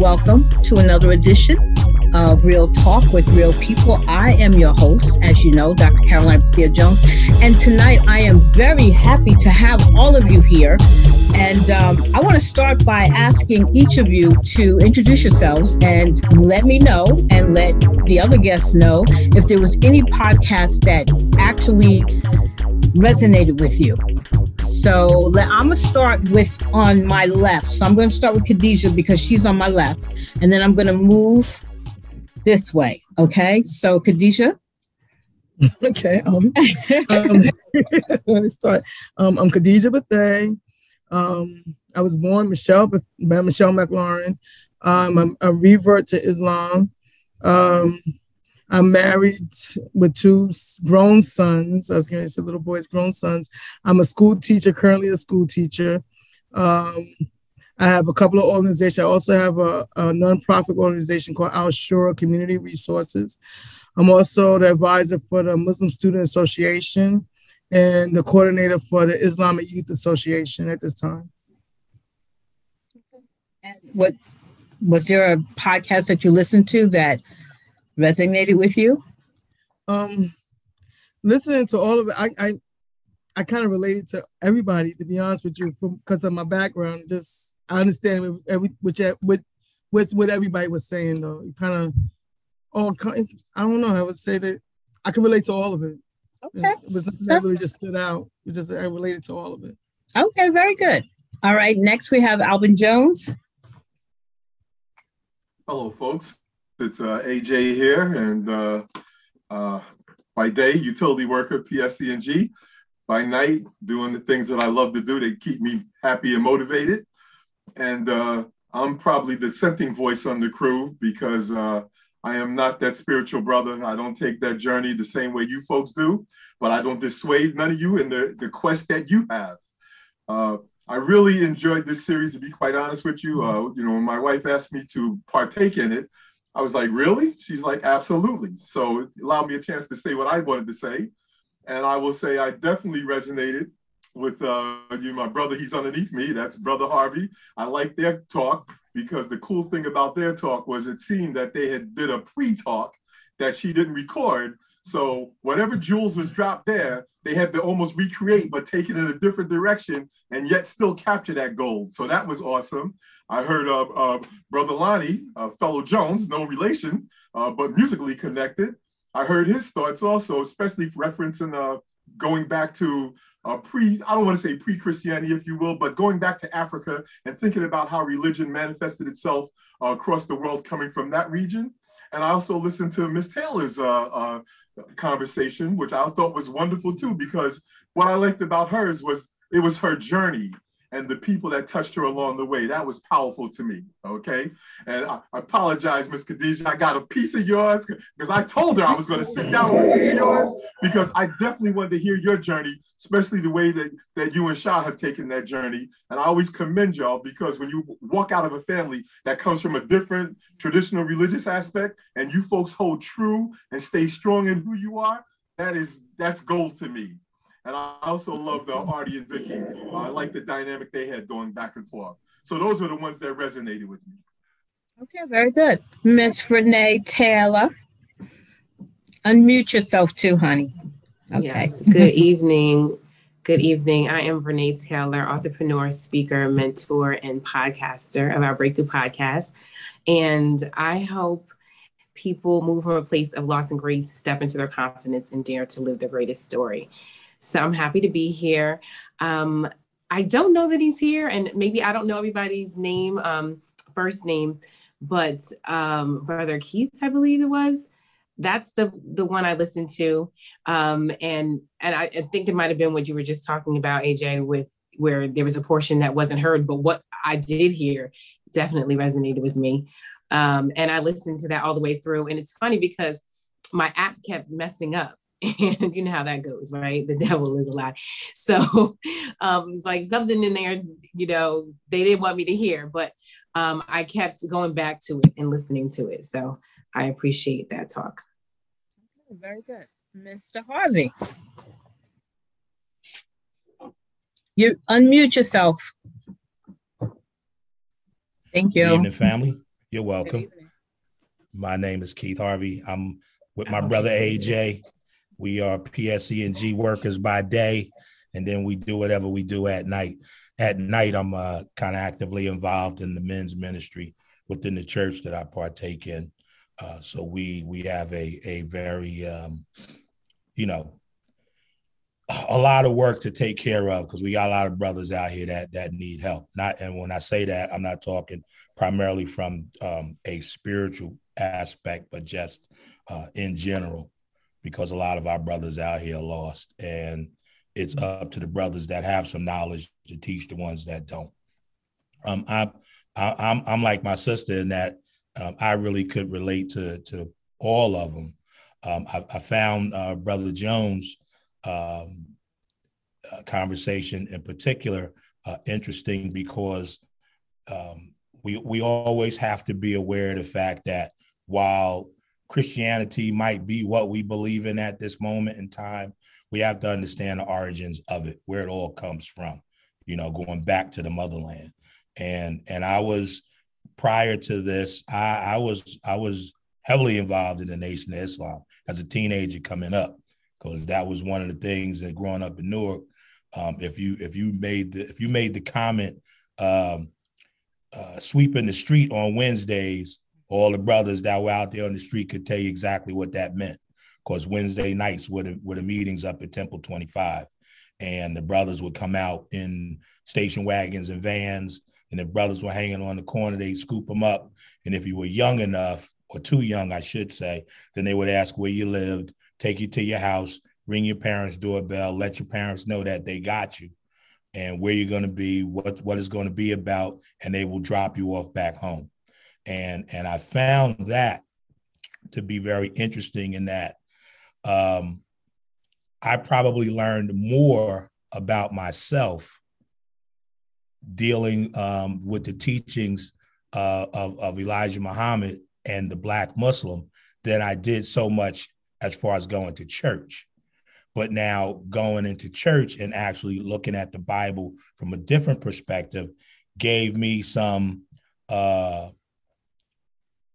welcome to another edition of Real Talk with Real People. I am your host, as you know, Dr. Caroline Thea Jones. And tonight I am very happy to have all of you here. And um, I want to start by asking each of you to introduce yourselves and let me know and let the other guests know if there was any podcast that actually resonated with you. So I'm gonna start with on my left. So I'm gonna start with Khadijah because she's on my left, and then I'm gonna move this way. Okay. So Khadijah. Okay. Um, um let me start. Um, I'm Khadijah Bethea. Um, I was born Michelle by Michelle McLaurin. Um, I'm a revert to Islam. Um, I'm married with two grown sons. I was going to say little boys, grown sons. I'm a school teacher, currently a school teacher. Um, I have a couple of organizations. I also have a, a nonprofit organization called Al Shura Community Resources. I'm also the advisor for the Muslim Student Association and the coordinator for the Islamic Youth Association at this time. And what was there a podcast that you listened to that resonated with you? Um, listening to all of it, I I, I kind of related to everybody to be honest with you, because of my background. Just I understand every which with with what everybody was saying though. It kind of all I don't know. I would say that I can relate to all of it. Okay, it was nothing that really just stood out. It just I related to all of it. Okay, very good. All right, next we have Alban Jones. Hello, folks. It's uh, AJ here, and uh, uh, by day, utility worker, PSE&G. By night, doing the things that I love to do that keep me happy and motivated and uh, I'm probably the dissenting voice on the crew because uh, I am not that spiritual brother. I don't take that journey the same way you folks do, but I don't dissuade none of you in the, the quest that you have. Uh, I really enjoyed this series, to be quite honest with you. Uh, you know, when my wife asked me to partake in it, I was like, really? She's like, absolutely. So it allowed me a chance to say what I wanted to say. And I will say I definitely resonated with uh, you, my brother. He's underneath me. That's Brother Harvey. I like their talk because the cool thing about their talk was it seemed that they had did a pre-talk that she didn't record. So whatever jewels was dropped there, they had to almost recreate, but take it in a different direction and yet still capture that gold. So that was awesome. I heard uh, uh, Brother Lonnie, uh, fellow Jones, no relation, uh, but musically connected. I heard his thoughts also, especially referencing uh, going back to uh, pre, I don't want to say pre-Christianity, if you will, but going back to Africa and thinking about how religion manifested itself uh, across the world coming from that region. And I also listened to Miss Taylor's uh, uh, conversation, which I thought was wonderful too, because what I liked about hers was it was her journey and the people that touched her along the way. That was powerful to me. Okay. And I, I apologize, Miss Khadijah. I got a piece of yours because I told her I was going to sit down and listen to yours because I definitely wanted to hear your journey, especially the way that, that you and Shah have taken that journey. And I always commend y'all because when you walk out of a family that comes from a different traditional religious aspect and you folks hold true and stay strong in who you are, that is that's gold to me. And I also love the Artie and Vicky. Uh, I like the dynamic they had going back and forth. So those are the ones that resonated with me. Okay, very good. Miss Vernae Taylor. Unmute yourself too, honey. Okay. Yes. Good evening. Good evening. I am Vernae Taylor, entrepreneur, speaker, mentor, and podcaster of our Breakthrough Podcast. And I hope people move from a place of loss and grief, step into their confidence, and dare to live their greatest story. So I'm happy to be here. Um, I don't know that he's here, and maybe I don't know everybody's name, um, first name, but um, Brother Keith, I believe it was. That's the the one I listened to, um, and and I, I think it might have been what you were just talking about, AJ, with where there was a portion that wasn't heard, but what I did hear definitely resonated with me. Um, and I listened to that all the way through. And it's funny because my app kept messing up and you know how that goes, right? The devil is a lie. So um, it's like something in there, you know, they didn't want me to hear, but um, I kept going back to it and listening to it. So I appreciate that talk. Very good. Mr. Harvey. You unmute yourself. Thank you. Good evening, family. You're welcome. My name is Keith Harvey. I'm with my brother AJ. We are PSE&G workers by day, and then we do whatever we do at night. At night, I'm uh, kind of actively involved in the men's ministry within the church that I partake in. Uh, so we we have a a very um, you know a lot of work to take care of because we got a lot of brothers out here that that need help. Not and when I say that, I'm not talking primarily from um, a spiritual aspect, but just uh, in general, because a lot of our brothers out here are lost, and it's up to the brothers that have some knowledge to teach the ones that don't. Um, I, I, I'm I'm like my sister in that um, I really could relate to to all of them. Um, I, I, found uh, Brother Jones' um, uh, conversation in particular uh, interesting because um, we we always have to be aware of the fact that while Christianity might be what we believe in at this moment in time, we have to understand the origins of it, where it all comes from. You know, going back to the motherland, and and I was prior to this, I, I was I was heavily involved in the Nation of Islam as a teenager coming up, because that was one of the things that growing up in Newark, um, if you if you made the if you made the comment um, uh, sweeping the street on Wednesdays, all the brothers that were out there on the street could tell you exactly what that meant. Because Wednesday nights were the, were the meetings up at Temple 25, and the brothers would come out in station wagons and vans and if brothers were hanging on the corner, they'd scoop them up. And if you were young enough, or too young, I should say, then they would ask where you lived, take you to your house, ring your parents' doorbell, let your parents know that they got you and where you're going to be, what what it's going to be about, and they will drop you off back home. And and I found that to be very interesting in that um, I probably learned more about myself dealing um, with the teachings uh, of, of Elijah Muhammad and the Black Muslim than I did so much as far as going to church. But now going into church and actually looking at the Bible from a different perspective gave me some uh,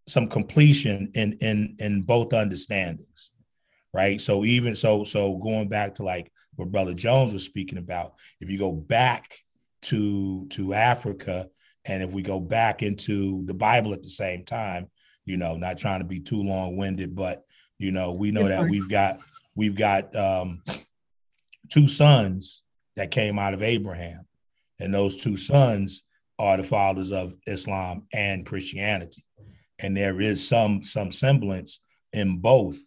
some completion in in in both understandings, right? So even so, so going back to like what Brother Jones was speaking about, if you go back to to Africa. And if we go back into the Bible at the same time, you know, not trying to be too long winded, but you know, we know that we've got we've got um, two sons that came out of Abraham, and those two sons are the fathers of Islam and Christianity, and there is some some semblance in both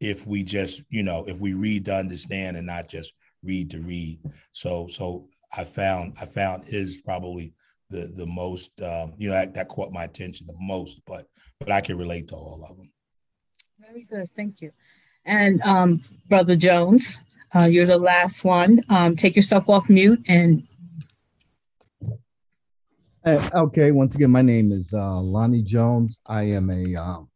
if we just you know if we read to understand and not just read to read. So so I found I found his probably the the most um, you know that, that caught my attention the most, but but I can relate to all of them. Very good, thank you. And um, Brother Jones, uh, you're the last one. Um, take yourself off mute and. Uh, okay, once again, my name is uh, Lonnie Jones. I am a um,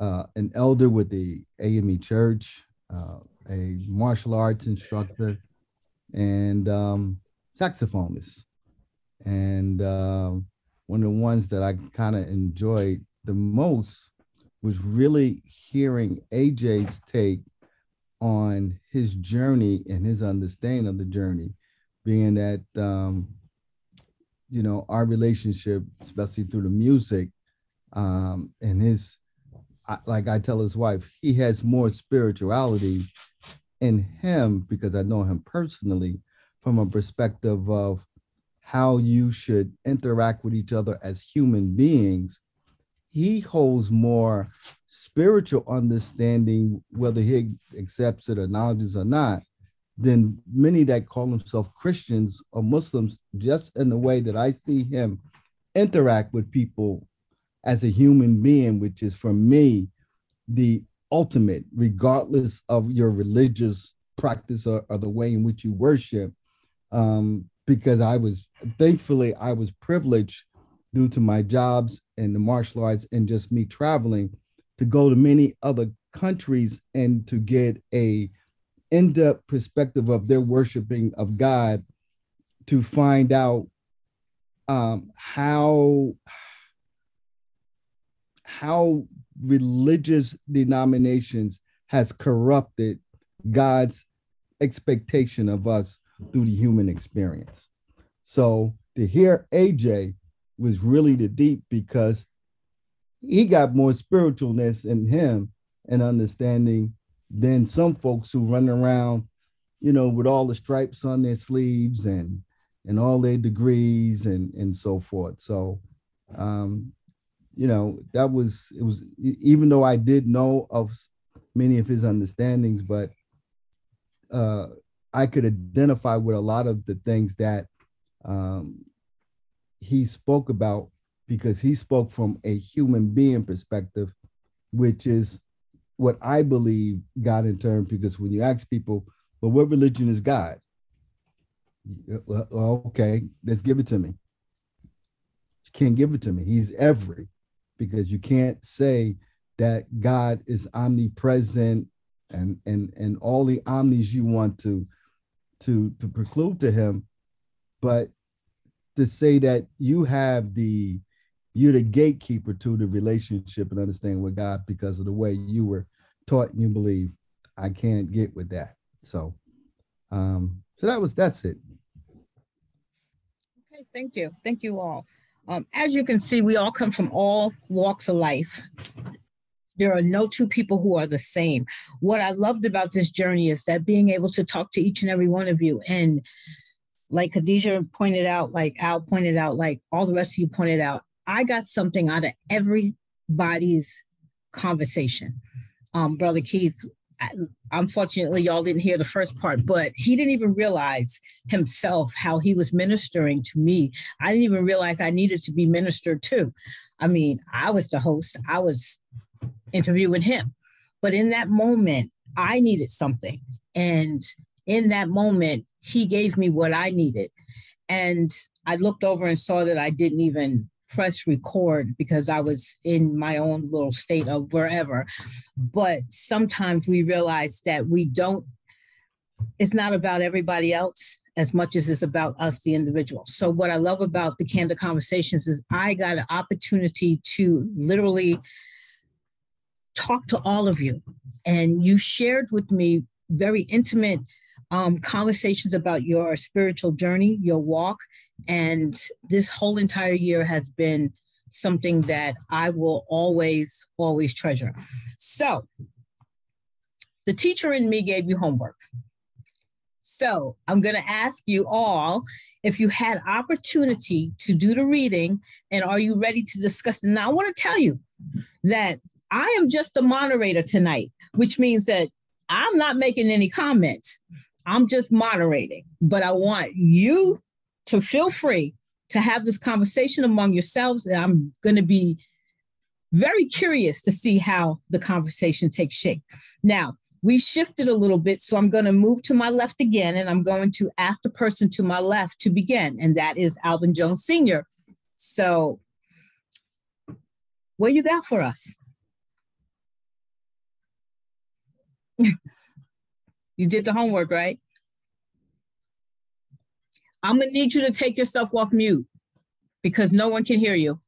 uh, an elder with the AME Church, uh, a martial arts instructor, and um, saxophonist. And um, one of the ones that I kind of enjoyed the most was really hearing AJ's take on his journey and his understanding of the journey, being that um, you know our relationship, especially through the music, um, and his like I tell his wife, he has more spirituality in him because I know him personally from a perspective of how you should interact with each other as human beings. He holds more spiritual understanding, whether he accepts it or acknowledges or not, than many that call themselves Christians or Muslims, just in the way that I see him interact with people as a human being, which is for me the ultimate, regardless of your religious practice or, or the way in which you worship. Um, because I was thankfully I was privileged due to my jobs and the martial arts and just me traveling to go to many other countries and to get a in-depth perspective of their worshiping of God to find out um, how how religious denominations has corrupted God's expectation of us through the human experience. So to hear AJ was really the deep because he got more spiritualness in him and understanding than some folks who run around, you know, with all the stripes on their sleeves and and all their degrees and and so forth. So um, you know, that was it was even though I did know of many of his understandings, but uh I could identify with a lot of the things that um, he spoke about because he spoke from a human being perspective, which is what I believe God in turn. Because when you ask people, well, what religion is God? Uh, well, okay, let's give it to me. You can't give it to me. He's every, because you can't say that God is omnipresent and and and all the omnis you want to to to preclude to him, but to say that you have the you're the gatekeeper to the relationship and understanding with God because of the way you were taught and you believe. I can't get with that. So um so that was that's it. Okay, thank you. Thank you all. Um, as you can see, we all come from all walks of life. There are no two people who are the same. What I loved about this journey is that being able to talk to each and every one of you and like Khadijah pointed out, like Al pointed out, like all the rest of you pointed out, I got something out of everybody's conversation. Um, Brother Keith, unfortunately, y'all didn't hear the first part, but he didn't even realize himself how he was ministering to me. I didn't even realize I needed to be ministered to. I mean, I was the host, I was interviewing him. But in that moment, I needed something. And in that moment, he gave me what I needed. And I looked over and saw that I didn't even press record because I was in my own little state of wherever. But sometimes we realize that we don't, it's not about everybody else as much as it's about us, the individual. So, what I love about the Candid Conversations is I got an opportunity to literally talk to all of you. And you shared with me very intimate um, conversations about your spiritual journey, your walk. And this whole entire year has been something that I will always, always treasure. So, the teacher in me gave you homework. So, I'm going to ask you all if you had opportunity to do the reading and are you ready to discuss it? Now, I want to tell you that I am just the moderator tonight, which means that I'm not making any comments. I'm just moderating, but I want you to feel free to have this conversation among yourselves. And I'm going to be very curious to see how the conversation takes shape. Now, we shifted a little bit, so I'm going to move to my left again, and I'm going to ask the person to my left to begin, and that is Alban Jones Sr. So, what you got for us? you did the homework, right? I'm gonna need you to take yourself off mute because no one can hear you.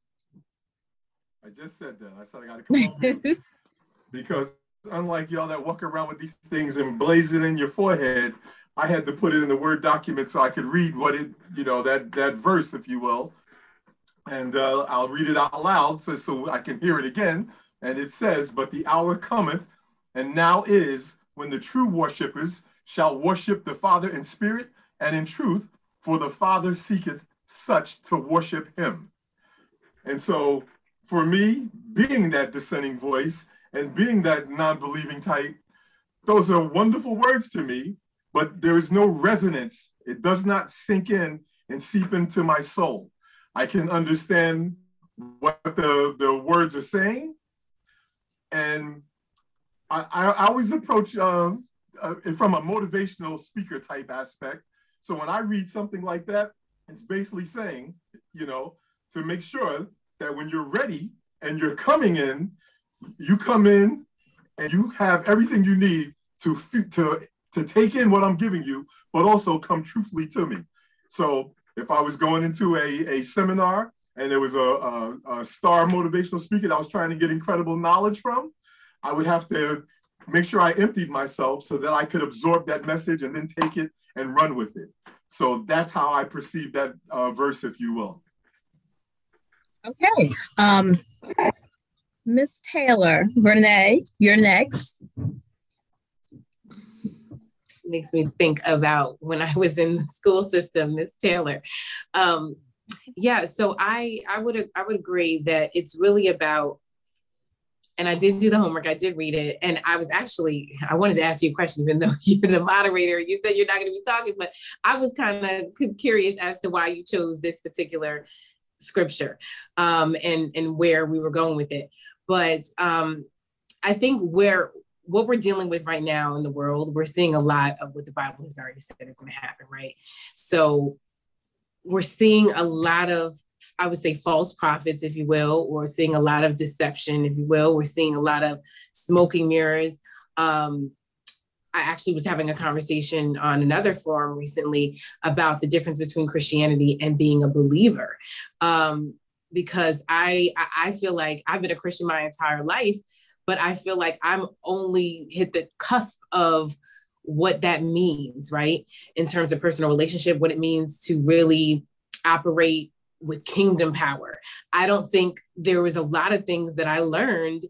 I just said that. I said I gotta come because unlike y'all that walk around with these things and blaze it in your forehead, I had to put it in the Word document so I could read what it, you know, that that verse, if you will, and uh, I'll read it out loud so so I can hear it again. And it says, "But the hour cometh, and now is." when the true worshippers shall worship the Father in spirit and in truth, for the Father seeketh such to worship him. And so, for me, being that dissenting voice and being that non believing type, those are wonderful words to me, but there is no resonance. It does not sink in and seep into my soul. I can understand what the, the words are saying, and I, I always approach uh, uh, from a motivational speaker type aspect. So when I read something like that, it's basically saying, you know, to make sure that when you're ready and you're coming in, you come in and you have everything you need to to to take in what I'm giving you, but also come truthfully to me. So if I was going into a, a seminar and there was a, a, a star motivational speaker that I was trying to get incredible knowledge from, I would have to make sure I emptied myself so that I could absorb that message and then take it and run with it. So that's how I perceive that uh, verse, if you will. Okay. Um, Miss Taylor, Vernae, you're next. Makes me think about when I was in the school system, Miss Taylor. Um, yeah, so I I would I would agree that it's really about and I did do the homework. I did read it. And I was actually, I wanted to ask you a question, even though you're the moderator. You said you're not going to be talking, but I was kind of curious as to why you chose this particular scripture um, and, and where we were going with it. But um, I think where what we're dealing with right now in the world, we're seeing a lot of what the Bible has already said is going to happen, right? So we're seeing a lot of I would say false prophets, if you will, or seeing a lot of deception, if you will. We're seeing a lot of smoking mirrors. Um, I actually was having a conversation on another forum recently about the difference between Christianity and being a believer. Um, because I I feel like I've been a Christian my entire life, but I feel like I'm only hit the cusp of what that means, right? In terms of personal relationship, what it means to really operate with kingdom power. I don't think there was a lot of things that I learned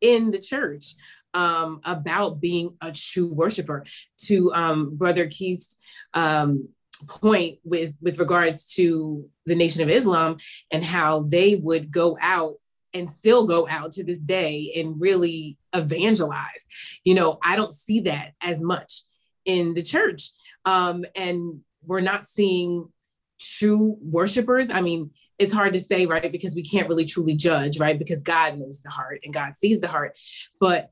in the church um, about being a true worshiper. To um, Brother Keith's um, point with with regards to the Nation of Islam and how they would go out and still go out to this day and really evangelize. You know, I don't see that as much in the church. Um, and we're not seeing true worshipers, I mean, it's hard to say, right? Because we can't really truly judge, right? Because God knows the heart and God sees the heart. But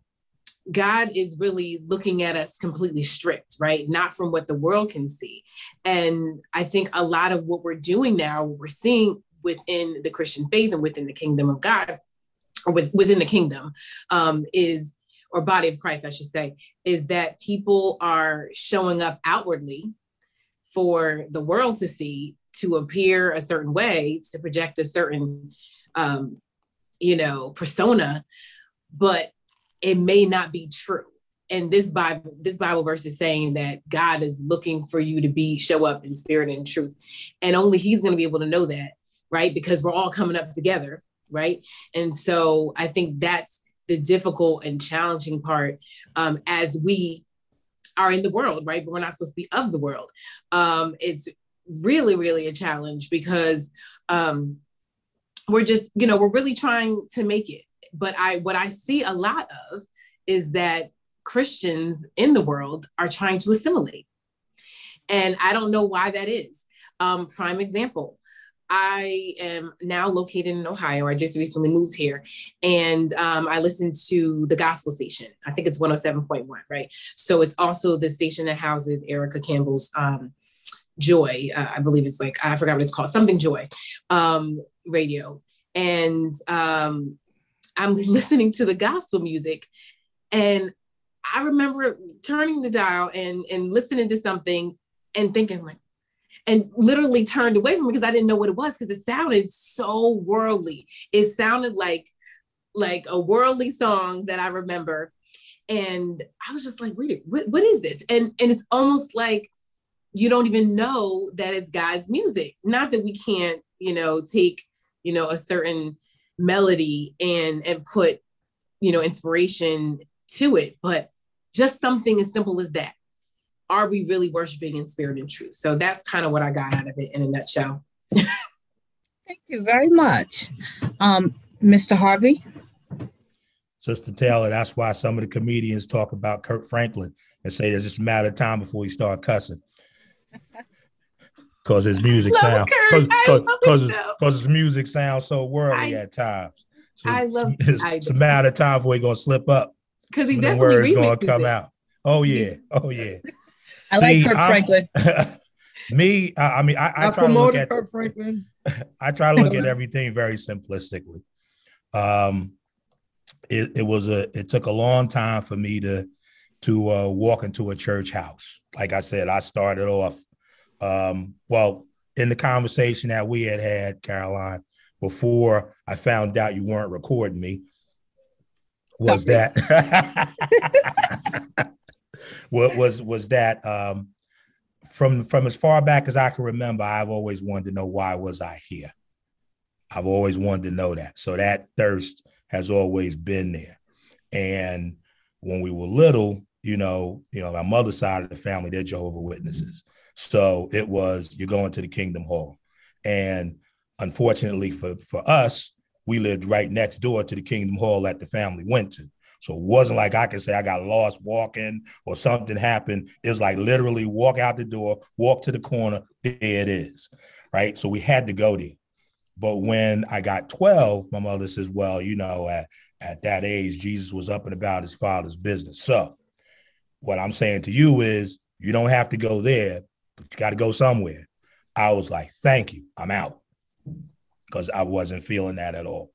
God is really looking at us completely strict, right? Not from what the world can see. And I think a lot of what we're doing now, what we're seeing within the Christian faith and within the kingdom of God, or with, within the kingdom, um, is, or body of Christ, I should say, is that people are showing up outwardly for the world to see to appear a certain way to project a certain um, you know persona but it may not be true and this bible this bible verse is saying that god is looking for you to be show up in spirit and truth and only he's going to be able to know that right because we're all coming up together right and so i think that's the difficult and challenging part um, as we are in the world, right? But we're not supposed to be of the world. Um, it's really, really a challenge because um, we're just, you know, we're really trying to make it. But I, what I see a lot of is that Christians in the world are trying to assimilate. And I don't know why that is. Um, prime example, I am now located in Ohio. I just recently moved here and um, I listen to the gospel station. I think it's 107.1, right? So it's also the station that houses Erica Campbell's um, Joy. Uh, I believe it's like, I forgot what it's called, something Joy um, radio. And um, I'm listening to the gospel music and I remember turning the dial and, and listening to something and thinking like, and literally turned away from it because I didn't know what it was because it sounded so worldly. It sounded like like a worldly song that I remember. And I was just like, wait, what, what is this? And and it's almost like you don't even know that it's God's music. Not that we can't, you know, take, you know, a certain melody and and put, you know, inspiration to it, but just something as simple as that are we really worshiping in spirit and truth? So that's kind of what I got out of it in a nutshell. Thank you very much. Um, Mr. Harvey? Sister Taylor, that's why some of the comedians talk about Kirk Franklin and say it's just a matter of time before he start cussing. Because his music sounds because his music sounds so worldly I, at times. So I love it's, it's a matter of time before he's gonna slip up. Because he definitely words gonna come it. out. Oh yeah, oh yeah. I See, like Kirk I'm, Franklin. me, I, I, mean, I, I, I try to look at Kirk Franklin. I try to look at everything very simplistically. Um, it, it was a it took a long time for me to to uh, walk into a church house. Like I said, I started off um, well in the conversation that we had had, Caroline, before I found out you weren't recording me was that what was was that um, from from as far back as I can remember, I've always wanted to know why was I here. I've always wanted to know that. So that thirst has always been there. And when we were little, you know, you know, my mother's side of the family, they're Jehovah Witnesses. So it was you're going to the Kingdom Hall. And unfortunately for, for us, we lived right next door to the Kingdom Hall that the family went to. So it wasn't like I could say I got lost walking or something happened. It was like literally walk out the door, walk to the corner, there it is. Right. So we had to go there. But when I got 12, my mother says, Well, you know, at, at that age, Jesus was up and about his father's business. So what I'm saying to you is you don't have to go there, but you got to go somewhere. I was like, Thank you. I'm out because I wasn't feeling that at all.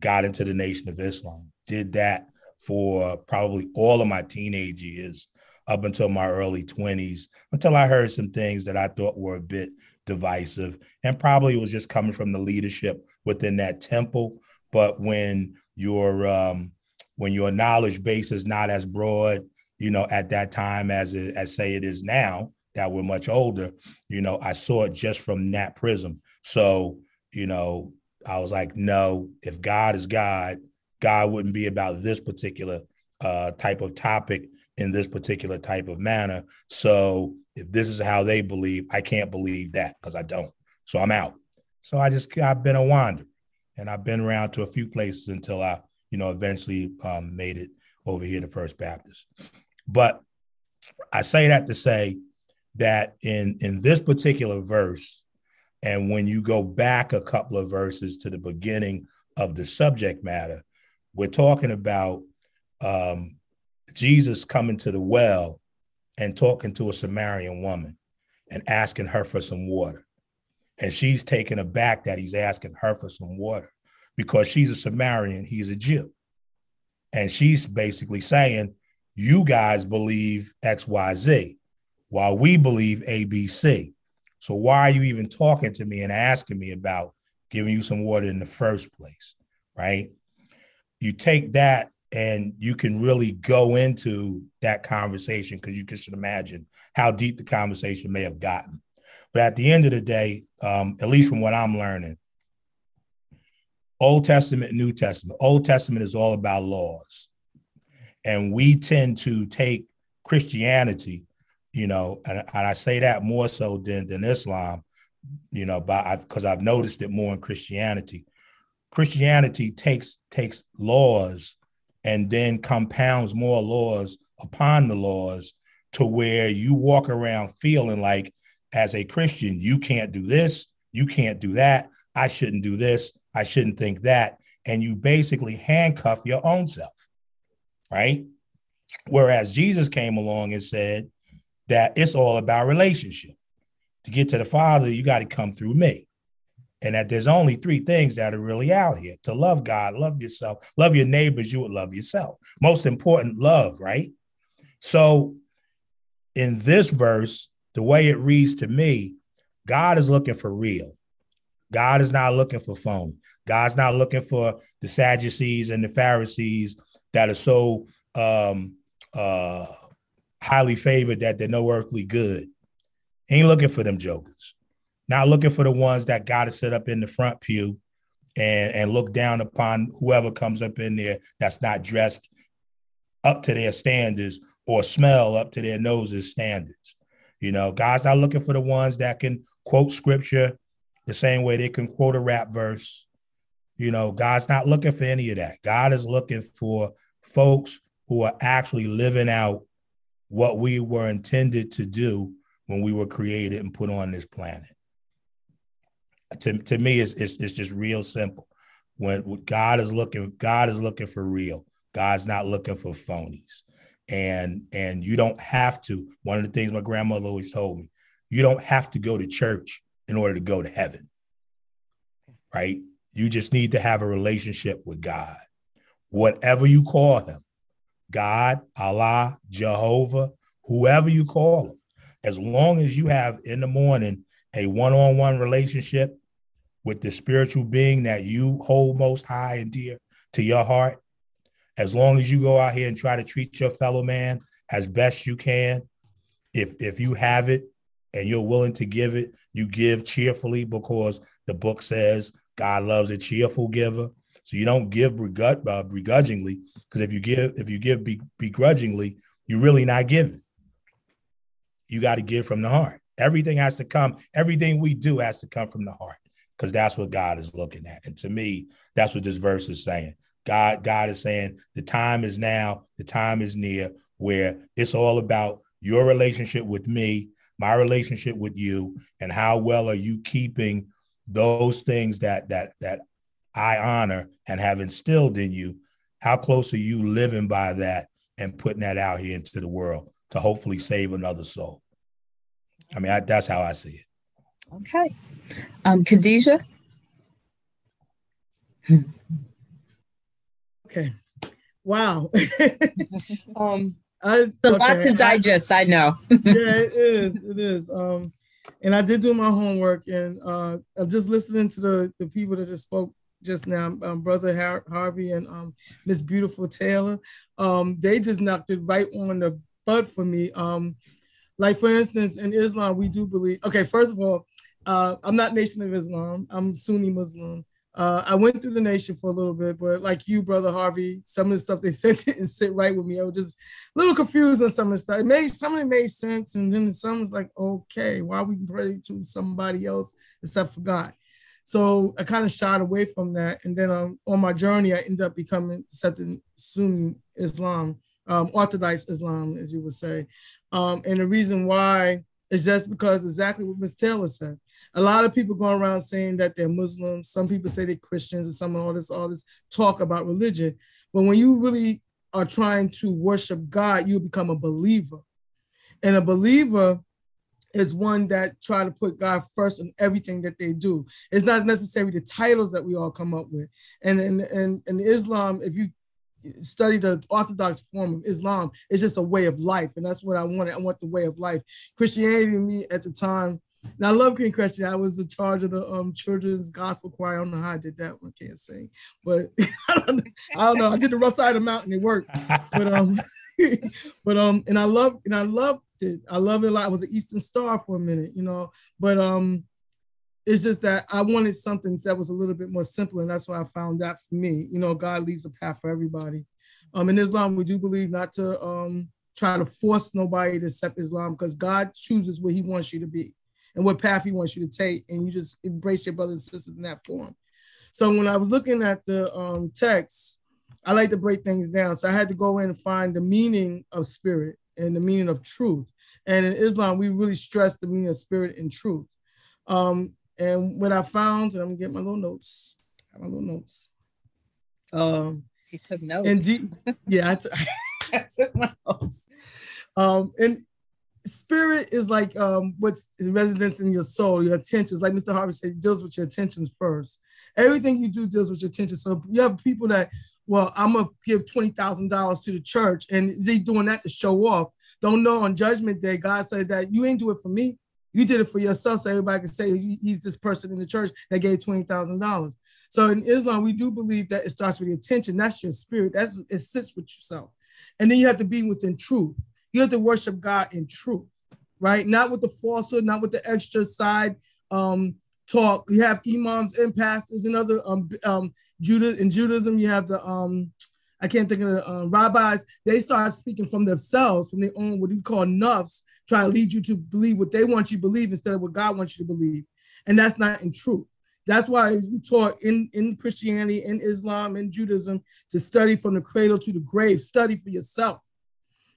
Got into the Nation of Islam, did that for probably all of my teenage years up until my early 20s, until I heard some things that I thought were a bit divisive and probably was just coming from the leadership within that temple. But when your um, when your knowledge base is not as broad, you know, at that time as it, as say it is now, that we're much older, you know, I saw it just from that prism. So you know, I was like, no, if God is God, God wouldn't be about this particular uh, type of topic in this particular type of manner. So if this is how they believe, I can't believe that because I don't. So I'm out. So I just I've been a wanderer, and I've been around to a few places until I, you know, eventually um, made it over here to First Baptist. But I say that to say that in in this particular verse, and when you go back a couple of verses to the beginning of the subject matter, we're talking about um, Jesus coming to the well and talking to a Samaritan woman and asking her for some water. And she's taken aback that he's asking her for some water because she's a Samaritan, he's a Jew. And she's basically saying, You guys believe XYZ, while we believe ABC. So why are you even talking to me and asking me about giving you some water in the first place? Right. You take that and you can really go into that conversation because you can imagine how deep the conversation may have gotten. But at the end of the day, um, at least from what I'm learning, Old Testament, New Testament. Old Testament is all about laws. And we tend to take Christianity you know, and, and I say that more so than than Islam, you know, but because I've noticed it more in Christianity. Christianity takes takes laws and then compounds more laws upon the laws to where you walk around feeling like as a Christian, you can't do this, you can't do that, I shouldn't do this, I shouldn't think that. And you basically handcuff your own self, right? Whereas Jesus came along and said, that it's all about relationship. To get to the Father, you got to come through me. And that there's only three things that are really out here to love God, love yourself, love your neighbors, you would love yourself. Most important, love, right? So in this verse, the way it reads to me, God is looking for real. God is not looking for phony. God's not looking for the Sadducees and the Pharisees that are so um, uh, highly favored that they're no earthly good. Ain't looking for them jokers. Not looking for the ones that got to sit up in the front pew and, and look down upon whoever comes up in there that's not dressed up to their standards or smell up to their noses standards. You know, God's not looking for the ones that can quote scripture the same way they can quote a rap verse. You know, God's not looking for any of that. God is looking for folks who are actually living out what we were intended to do when we were created and put on this planet. To, to me, it's, it's, it's just real simple. When God is looking, God is looking for real. God's not looking for phonies. And and you don't have to. One of the things my grandmother always told me, you don't have to go to church in order to go to heaven. Right? You just need to have a relationship with God. Whatever you call him, God, Allah, Jehovah, whoever you call them, as long as you have in the morning a one on one relationship with the spiritual being that you hold most high and dear to your heart, as long as you go out here and try to treat your fellow man as best you can, if if you have it and you're willing to give it, you give cheerfully because the book says God loves a cheerful giver. So you don't give uh, begrudgingly, because if you give if you give begrudgingly, you're really not giving. You got to give from the heart. Everything has to come. Everything we do has to come from the heart, because that's what God is looking at. And to me, that's what this verse is saying. God, God is saying the time is now. The time is near where it's all about your relationship with me, my relationship with you, and how well are you keeping those things that that that I honor and have instilled in you, how close are you living by that and putting that out here into the world to hopefully save another soul? I mean, I, that's how I see it. Okay. Um, Khadijah? okay. Wow. um, I, it's a okay. lot to digest, I, I know. yeah, it is. It is. Um, and I did do my homework and uh, I'm just listening to the, the people that just spoke just now, um, Brother Har- Harvey and um, Miss Beautiful Taylor. Um, they just knocked it right on the butt for me. Um, like for instance, in Islam, we do believe. Okay, first of all, uh, I'm not Nation of Islam. I'm Sunni Muslim. Uh, I went through the nation for a little bit, but like you, brother Harvey, some of the stuff they said didn't sit right with me. I was just a little confused on some of the stuff. It made some of it made sense, and then some was like, okay, why we pray to somebody else except for God? So I kind of shied away from that. And then um, on my journey, I ended up becoming accepting Sunni Islam, um, Orthodox Islam, as you would say. Um, and the reason why is just because exactly what Ms. Taylor said. A lot of people go around saying that they're Muslims. Some people say they're Christians and some of all this, all this talk about religion. But when you really are trying to worship God, you become a believer. And a believer is one that try to put God first in everything that they do. It's not necessarily the titles that we all come up with. And in, in, in Islam, if you study the orthodox form of Islam, it's just a way of life. And that's what I wanted. I want the way of life. Christianity to me at the time, and I love King Christian. I was in charge of the um, children's gospel choir. I don't know how I did that one, can't sing. But I don't, know. I don't know. I did the rough side of the mountain, it worked. But um but um and I love and I loved it. I love it a lot. I was an Eastern Star for a minute, you know. But um, it's just that I wanted something that was a little bit more simple, and that's why I found that for me. You know, God leads a path for everybody. Um, in Islam, we do believe not to um try to force nobody to accept Islam because God chooses where He wants you to be and what path He wants you to take, and you just embrace your brothers and sisters in that form. So when I was looking at the um, text, I like to break things down. So I had to go in and find the meaning of spirit and the meaning of truth. And in Islam, we really stress the meaning of spirit and truth. Um, and what I found, and I'm gonna get my little notes. my little notes. Um, she took notes. And deep, yeah, I, t- I took my notes. Um, and spirit is like um, what's residence in your soul, your attentions. Like Mr. Harvey said, deals with your attentions first. Everything you do deals with your attention. So you have people that well, I'm gonna give twenty thousand dollars to the church, and is he doing that to show off? Don't know on Judgment Day, God said that you ain't do it for me, you did it for yourself, so everybody can say he's this person in the church that gave twenty thousand dollars. So in Islam, we do believe that it starts with the attention. That's your spirit. That's it sits with yourself, and then you have to be within truth. You have to worship God in truth, right? Not with the falsehood, not with the extra side um, talk. You have imams and pastors and other um, um, Judah in Judaism. You have the um, I can't think of the uh, rabbis. They start speaking from themselves, from their own what we call nafs, trying to lead you to believe what they want you to believe instead of what God wants you to believe, and that's not in truth. That's why we taught in, in Christianity, in Islam, in Judaism to study from the cradle to the grave, study for yourself.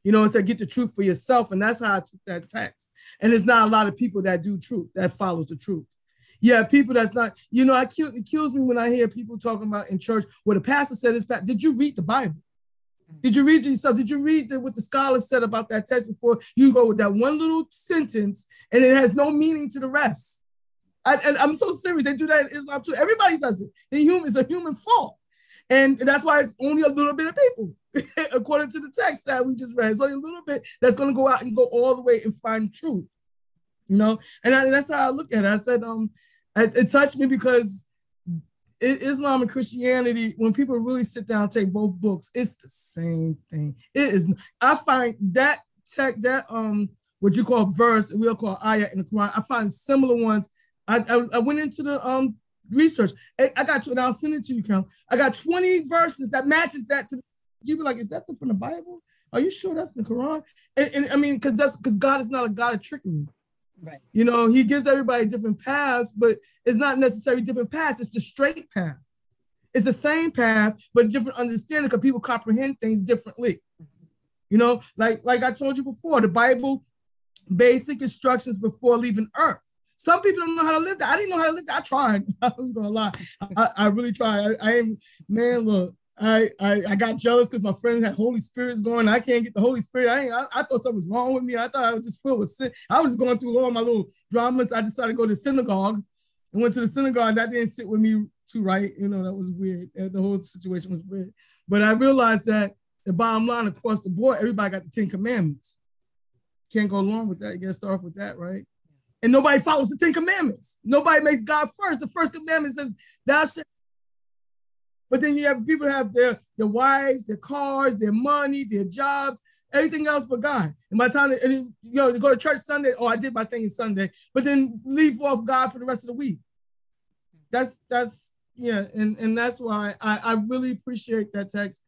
You know, instead get the truth for yourself. And that's how I took that text. And there's not a lot of people that do truth, that follows the truth. Yeah, people that's not, you know, I it kills me when I hear people talking about in church where the pastor said is, did you read the Bible? Did you read yourself? Did you read the, what the scholar said about that text before you go with that one little sentence and it has no meaning to the rest? I, and I'm so serious. They do that in Islam too. Everybody does it. The human is a human fault. And that's why it's only a little bit of people, according to the text that we just read. It's only a little bit that's going to go out and go all the way and find truth. You know, and, I, and that's how I look at it. I said, um, it, it touched me because Islam and Christianity, when people really sit down and take both books, it's the same thing. It is. I find that tech that um what you call verse, we'll call ayah in the Quran. I find similar ones. I I, I went into the um research. I, got to, and I'll send it to you, Count. I got 20 verses that matches that to. You be like, is that from the Bible? Are you sure that's the Quran? And, and I mean, because that's because God is not a God of trickery. Right. You know, he gives everybody different paths, but it's not necessarily different paths. It's the straight path. It's the same path, but different understanding because people comprehend things differently. You know, like like I told you before, the Bible, basic instructions before leaving Earth. Some people don't know how to live that. I didn't know how to live that. I tried. I'm gonna lie. I, I really tried. I, I am man. Look, I, I, I got jealous because my friend had Holy Spirits going. I can't get the Holy Spirit. I, I, I thought something was wrong with me. I thought I was just filled with sin. I was going through all my little dramas. I decided to go to synagogue and went to the synagogue. That didn't sit with me too right. You know, that was weird. Uh, the whole situation was weird. But I realized that the bottom line across the board, everybody got the Ten Commandments. Can't go along with that. You gotta start off with that, right? And nobody follows the Ten Commandments. Nobody makes God first. The first commandment says, Thou shalt but then you have people have their, their wives, their cars, their money, their jobs, everything else but God. And by the time they, you know, they go to church Sunday, oh, I did my thing on Sunday, but then leave off God for the rest of the week. That's that's yeah, and, and that's why I, I really appreciate that text.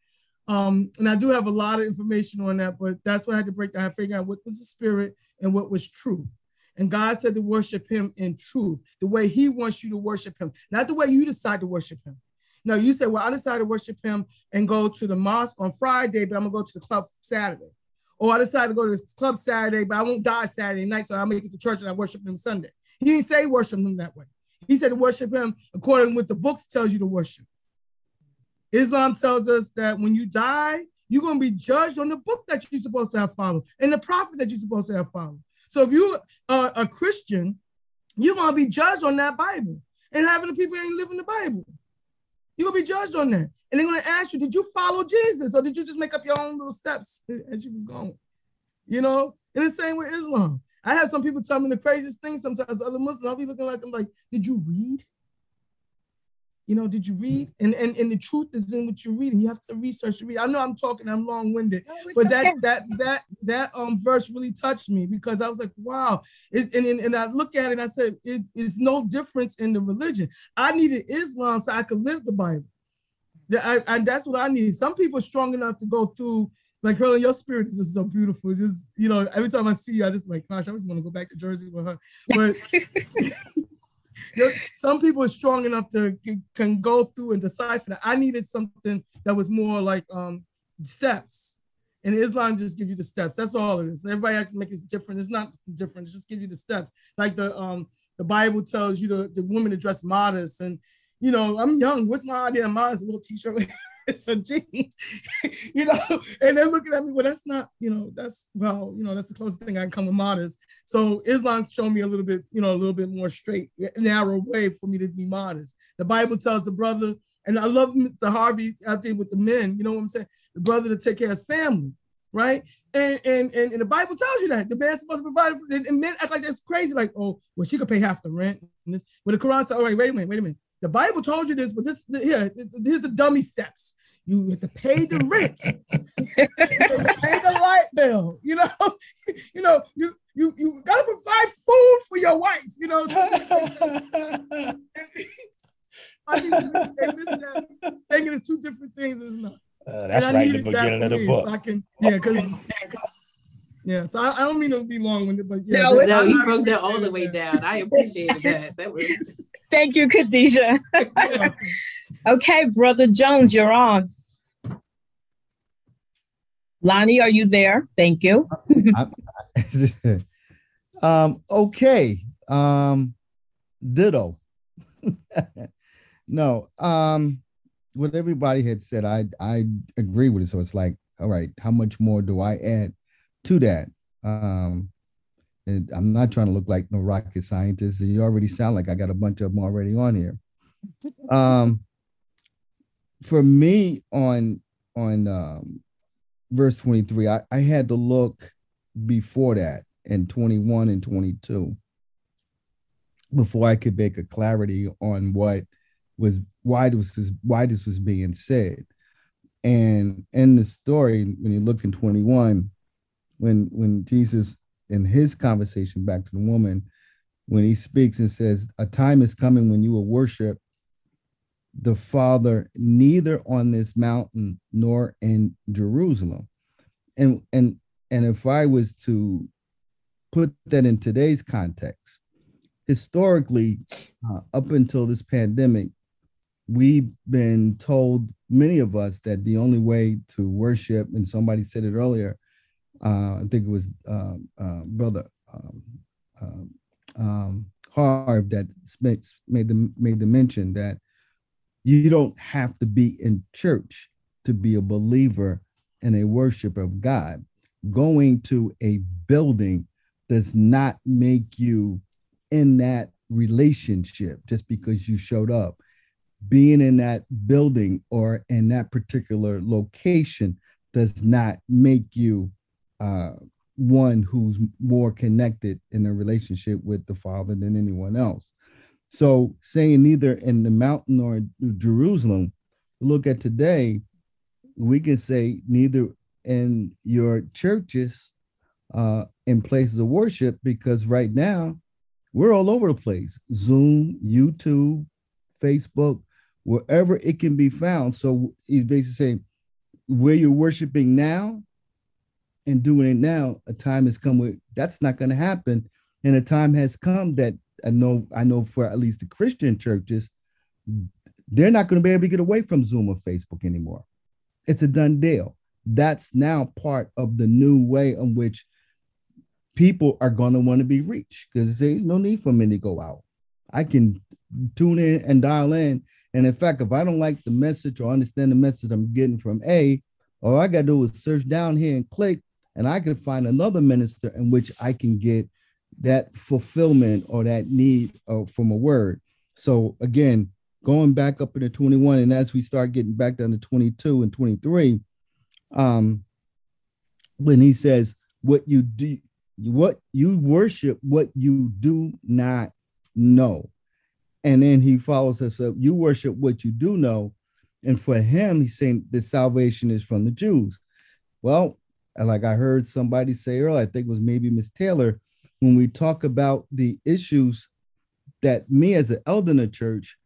Um, and I do have a lot of information on that, but that's what I had to break down, figure out what was the spirit and what was truth. And God said to worship him in truth, the way he wants you to worship him, not the way you decide to worship him. No, you said, well, I decided to worship him and go to the mosque on Friday, but I'm gonna go to the club Saturday. Or I decided to go to the club Saturday, but I won't die Saturday night, so I'll make it to church and I worship him Sunday. He didn't say worship him that way. He said to worship him according to what the books tells you to worship. Islam tells us that when you die, you're going to be judged on the book that you're supposed to have followed and the prophet that you're supposed to have followed. So if you're a, a Christian, you're going to be judged on that Bible. And having the people ain't living the Bible. Gonna be judged on that. And they're gonna ask you, did you follow Jesus or did you just make up your own little steps as you was going? You know, and the same with Islam. I have some people tell me the craziest things sometimes. Other Muslims, I'll be looking like them like, did you read? You know, did you read? And and, and the truth is in what you're reading. You have to research to read. I know I'm talking, I'm long-winded, no, but that okay. that that that um verse really touched me because I was like, wow. It's, and, and, and I look at it and I said, it is no difference in the religion. I needed Islam so I could live the Bible. I, and that's what I need. Some people are strong enough to go through like her, your spirit is just so beautiful. Just you know, every time I see you, I just like, gosh, I just want to go back to Jersey with her. But some people are strong enough to can go through and decipher that. I needed something that was more like um steps. And Islam just gives you the steps. That's all it is. Everybody acts make it different. It's not different. It just gives you the steps. Like the um the Bible tells you the, the woman to dress modest. And you know, I'm young. What's my idea of modest? A little t-shirt. some jeans, you know, and they're looking at me, well, that's not, you know, that's, well, you know, that's the closest thing I can come with modest. So Islam showed me a little bit, you know, a little bit more straight, narrow way for me to be modest. The Bible tells the brother, and I love Mr. Harvey out there with the men, you know what I'm saying? The brother to take care of his family right? And, and and and the Bible tells you that the man's supposed to provide, and, and men act like that's crazy, like, oh, well, she could pay half the rent. And this, but the Quran said, all right, wait a minute, wait a minute. The Bible told you this, but this here, here's the dummy steps. You have to pay the rent, pay the light bill. You know, you know, you you you gotta provide food for your wife. You know. I think that, thinking it's two different things. It's not. Uh, that's right. The beginning of the book. So I can, yeah, because. Yeah, so I, I, don't mean to be long-winded, but yeah. No, no, you broke that all the way down. I appreciate that. That was Thank you, Khadijah. okay, Brother Jones, you're on. Lonnie, are you there? Thank you. um, okay. Um, ditto. no, um, what everybody had said, I I agree with it. So it's like, all right, how much more do I add to that? Um, and I'm not trying to look like no rocket scientist. You already sound like I got a bunch of them already on here. Um, for me, on on um, verse 23, I, I had to look before that in 21 and 22. before I could make a clarity on what was why this was why this was being said. And in the story, when you look in 21, when when Jesus in his conversation back to the woman, when he speaks and says, A time is coming when you will worship the Father neither on this mountain nor in Jerusalem. And and and if I was to put that in today's context, historically, uh, up until this pandemic, we've been told, many of us, that the only way to worship, and somebody said it earlier, uh, I think it was uh, uh Brother um, um, um, Harv that made the, made the mention that you don't have to be in church to be a believer and a worshiper of God. Going to a building does not make you in that relationship just because you showed up. Being in that building or in that particular location does not make you uh, one who's more connected in a relationship with the Father than anyone else. So, saying neither in the mountain or Jerusalem, look at today, we can say neither in your churches uh, in places of worship because right now we're all over the place Zoom, YouTube, Facebook, wherever it can be found. So he's basically saying, where you're worshiping now and doing it now, a time has come where that's not going to happen. And a time has come that I know, I know for at least the Christian churches, they're not going to be able to get away from Zoom or Facebook anymore. It's a done deal. That's now part of the new way in which people are going to want to be reached because there's no need for me to go out. I can tune in and dial in. And in fact, if I don't like the message or understand the message I'm getting from A, all I got to do is search down here and click, and I could find another minister in which I can get that fulfillment or that need uh, from a word. So again, going back up into 21, and as we start getting back down to 22 and 23, um, when he says, "What you do, what you worship what you do not know. And then he follows us up you worship what you do know. And for him he's saying the salvation is from the jews. Well like i heard somebody say earlier i think it was maybe miss taylor when we talk about the issues that me as an elder in the church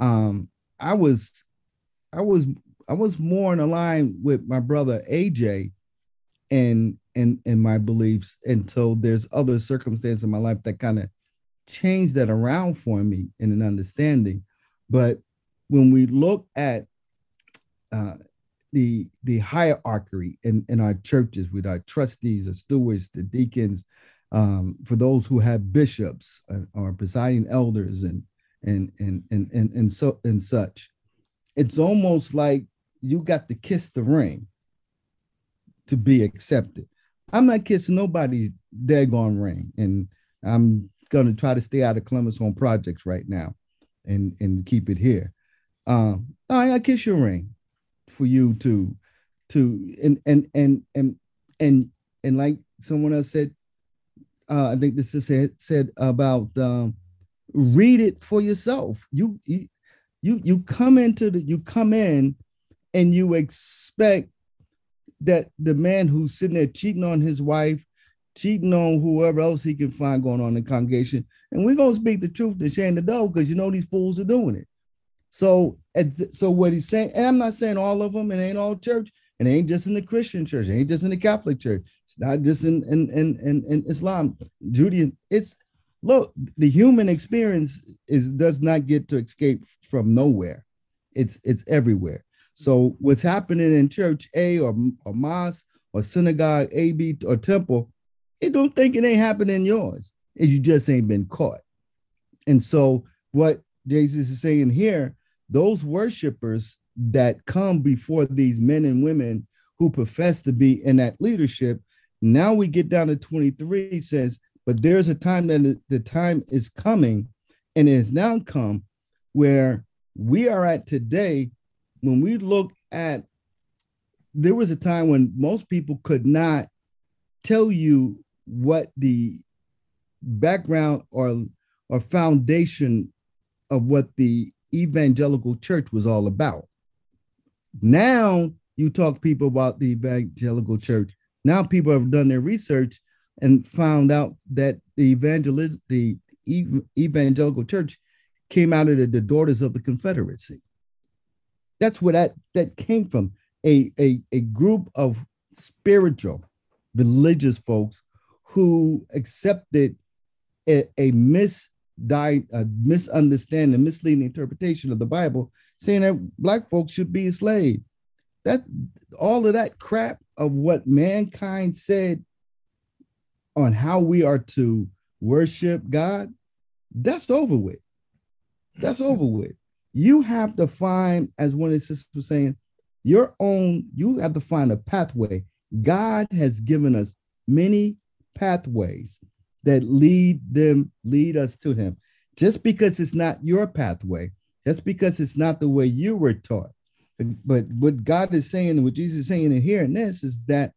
um i was i was i was more in line with my brother aj and and in my beliefs until there's other circumstances in my life that kind of change that around for me in an understanding. But when we look at uh, the the hierarchy in, in our churches with our trustees, the stewards, the deacons, um, for those who have bishops uh, or presiding elders and and and and and and so and such, it's almost like you got to kiss the ring to be accepted. I'm not kissing nobody's daggone ring, and I'm gonna try to stay out of Clemens Home projects right now, and and keep it here. Um, I, I kiss your ring for you to to and and and and and and like someone else said, uh, I think this is said said about um, read it for yourself. You you you come into the you come in and you expect that the man who's sitting there cheating on his wife, cheating on whoever else he can find going on in the congregation, and we're gonna speak the truth to shame the dog because you know these fools are doing it. So, so what he's saying, and I'm not saying all of them, it ain't all church, and it ain't just in the Christian church, it ain't just in the Catholic church, it's not just in in in, in, in Islam, Judaism. It's look, the human experience is does not get to escape from nowhere. It's it's everywhere. So what's happening in church A or, or mosque or synagogue A, B, or temple, it don't think it ain't happening in yours. You just ain't been caught. And so what Jesus is saying here, those worshipers that come before these men and women who profess to be in that leadership, now we get down to 23 says, but there's a time that the time is coming and it has now come where we are at today. When we look at there was a time when most people could not tell you what the background or or foundation of what the evangelical church was all about. Now you talk people about the evangelical church. Now people have done their research and found out that the evangelist, the evangelical church came out of the, the daughters of the Confederacy. That's where that, that came from. A, a, a group of spiritual, religious folks who accepted a, a mis di- a misunderstanding, misleading interpretation of the Bible, saying that black folks should be enslaved. That all of that crap of what mankind said on how we are to worship God, that's over with. That's over with. You have to find, as one of the sisters was saying, your own, you have to find a pathway. God has given us many pathways that lead them, lead us to him. Just because it's not your pathway, just because it's not the way you were taught. But what God is saying, what Jesus is saying in here in this is that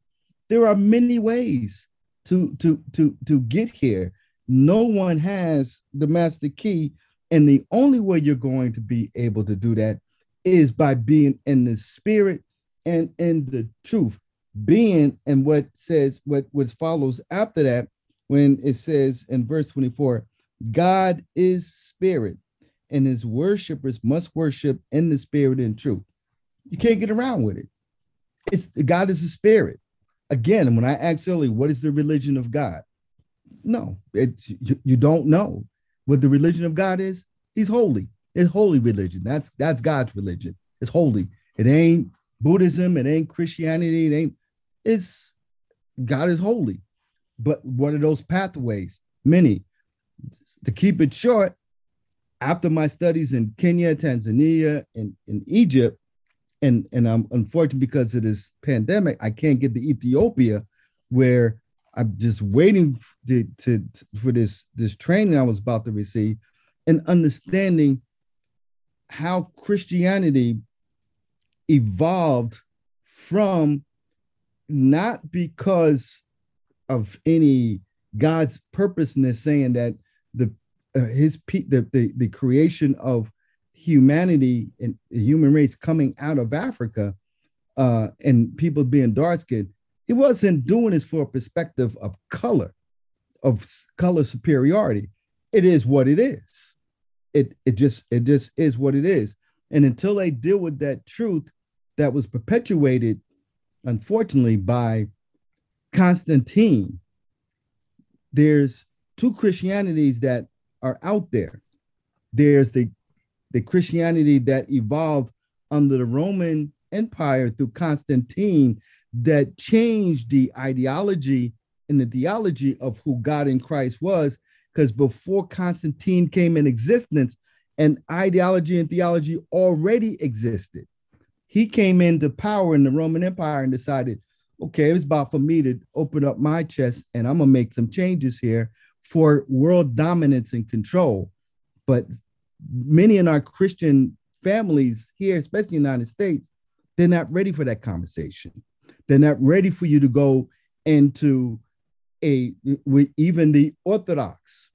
there are many ways to to to to get here. No one has the master key, and the only way you're going to be able to do that is by being in the spirit and in the truth. Being and what says what what follows after that when it says in verse 24, God is spirit, and his worshipers must worship in the spirit and truth. You can't get around with it. It's God is a spirit. Again, when I asked earlier, what is the religion of God? No, it, you, you don't know what the religion of God is. He's holy. It's holy religion. That's that's God's religion. It's holy. It ain't Buddhism. It ain't Christianity. It ain't. It's God is holy. But what are those pathways? Many. To keep it short, after my studies in Kenya, Tanzania, and in Egypt, and and I'm unfortunate because of this pandemic, I can't get to Ethiopia, where I'm just waiting to, to, for this this training I was about to receive, and understanding how Christianity evolved from not because of any God's purposeness saying that the uh, his the, the the creation of humanity and the human race coming out of Africa uh, and people being dark skinned, he wasn't doing this for a perspective of color, of color superiority. It is what it is. It it just it just is what it is. And until they deal with that truth that was perpetuated, unfortunately, by Constantine, there's two Christianities that are out there. There's the, the Christianity that evolved under the Roman Empire through Constantine that changed the ideology and the theology of who God in Christ was. Because before Constantine came in existence, an ideology and theology already existed. He came into power in the Roman Empire and decided, okay, it's about for me to open up my chest and I'm gonna make some changes here for world dominance and control. But many in our Christian families here, especially in the United States, they're not ready for that conversation. They're not ready for you to go into a even the Orthodox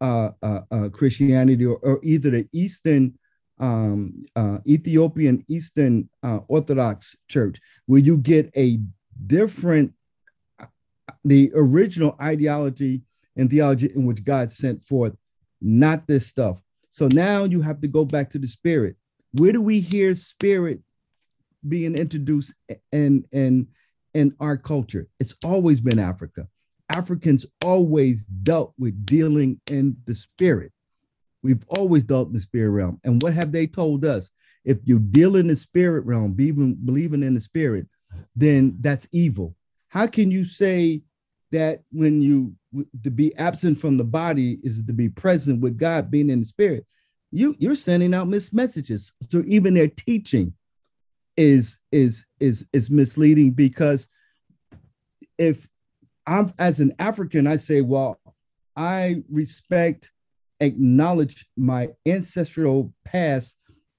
uh, uh, uh, Christianity or, or, either the Eastern um, uh, Ethiopian Eastern uh, Orthodox Church, where you get a different the original ideology and theology in which God sent forth, not this stuff. So now you have to go back to the spirit. Where do we hear spirit being introduced in in in our culture? It's always been Africa. Africans always dealt with dealing in the spirit. We've always dealt in the spirit realm. And what have they told us? If you deal in the spirit realm, believing, believing in the spirit, then that's evil. How can you say that when you to be absent from the body is to be present with God, being in the spirit? You you're sending out missed messages. So even their teaching is is is is misleading because if I'm as an African, I say, well, I respect, acknowledge my ancestral past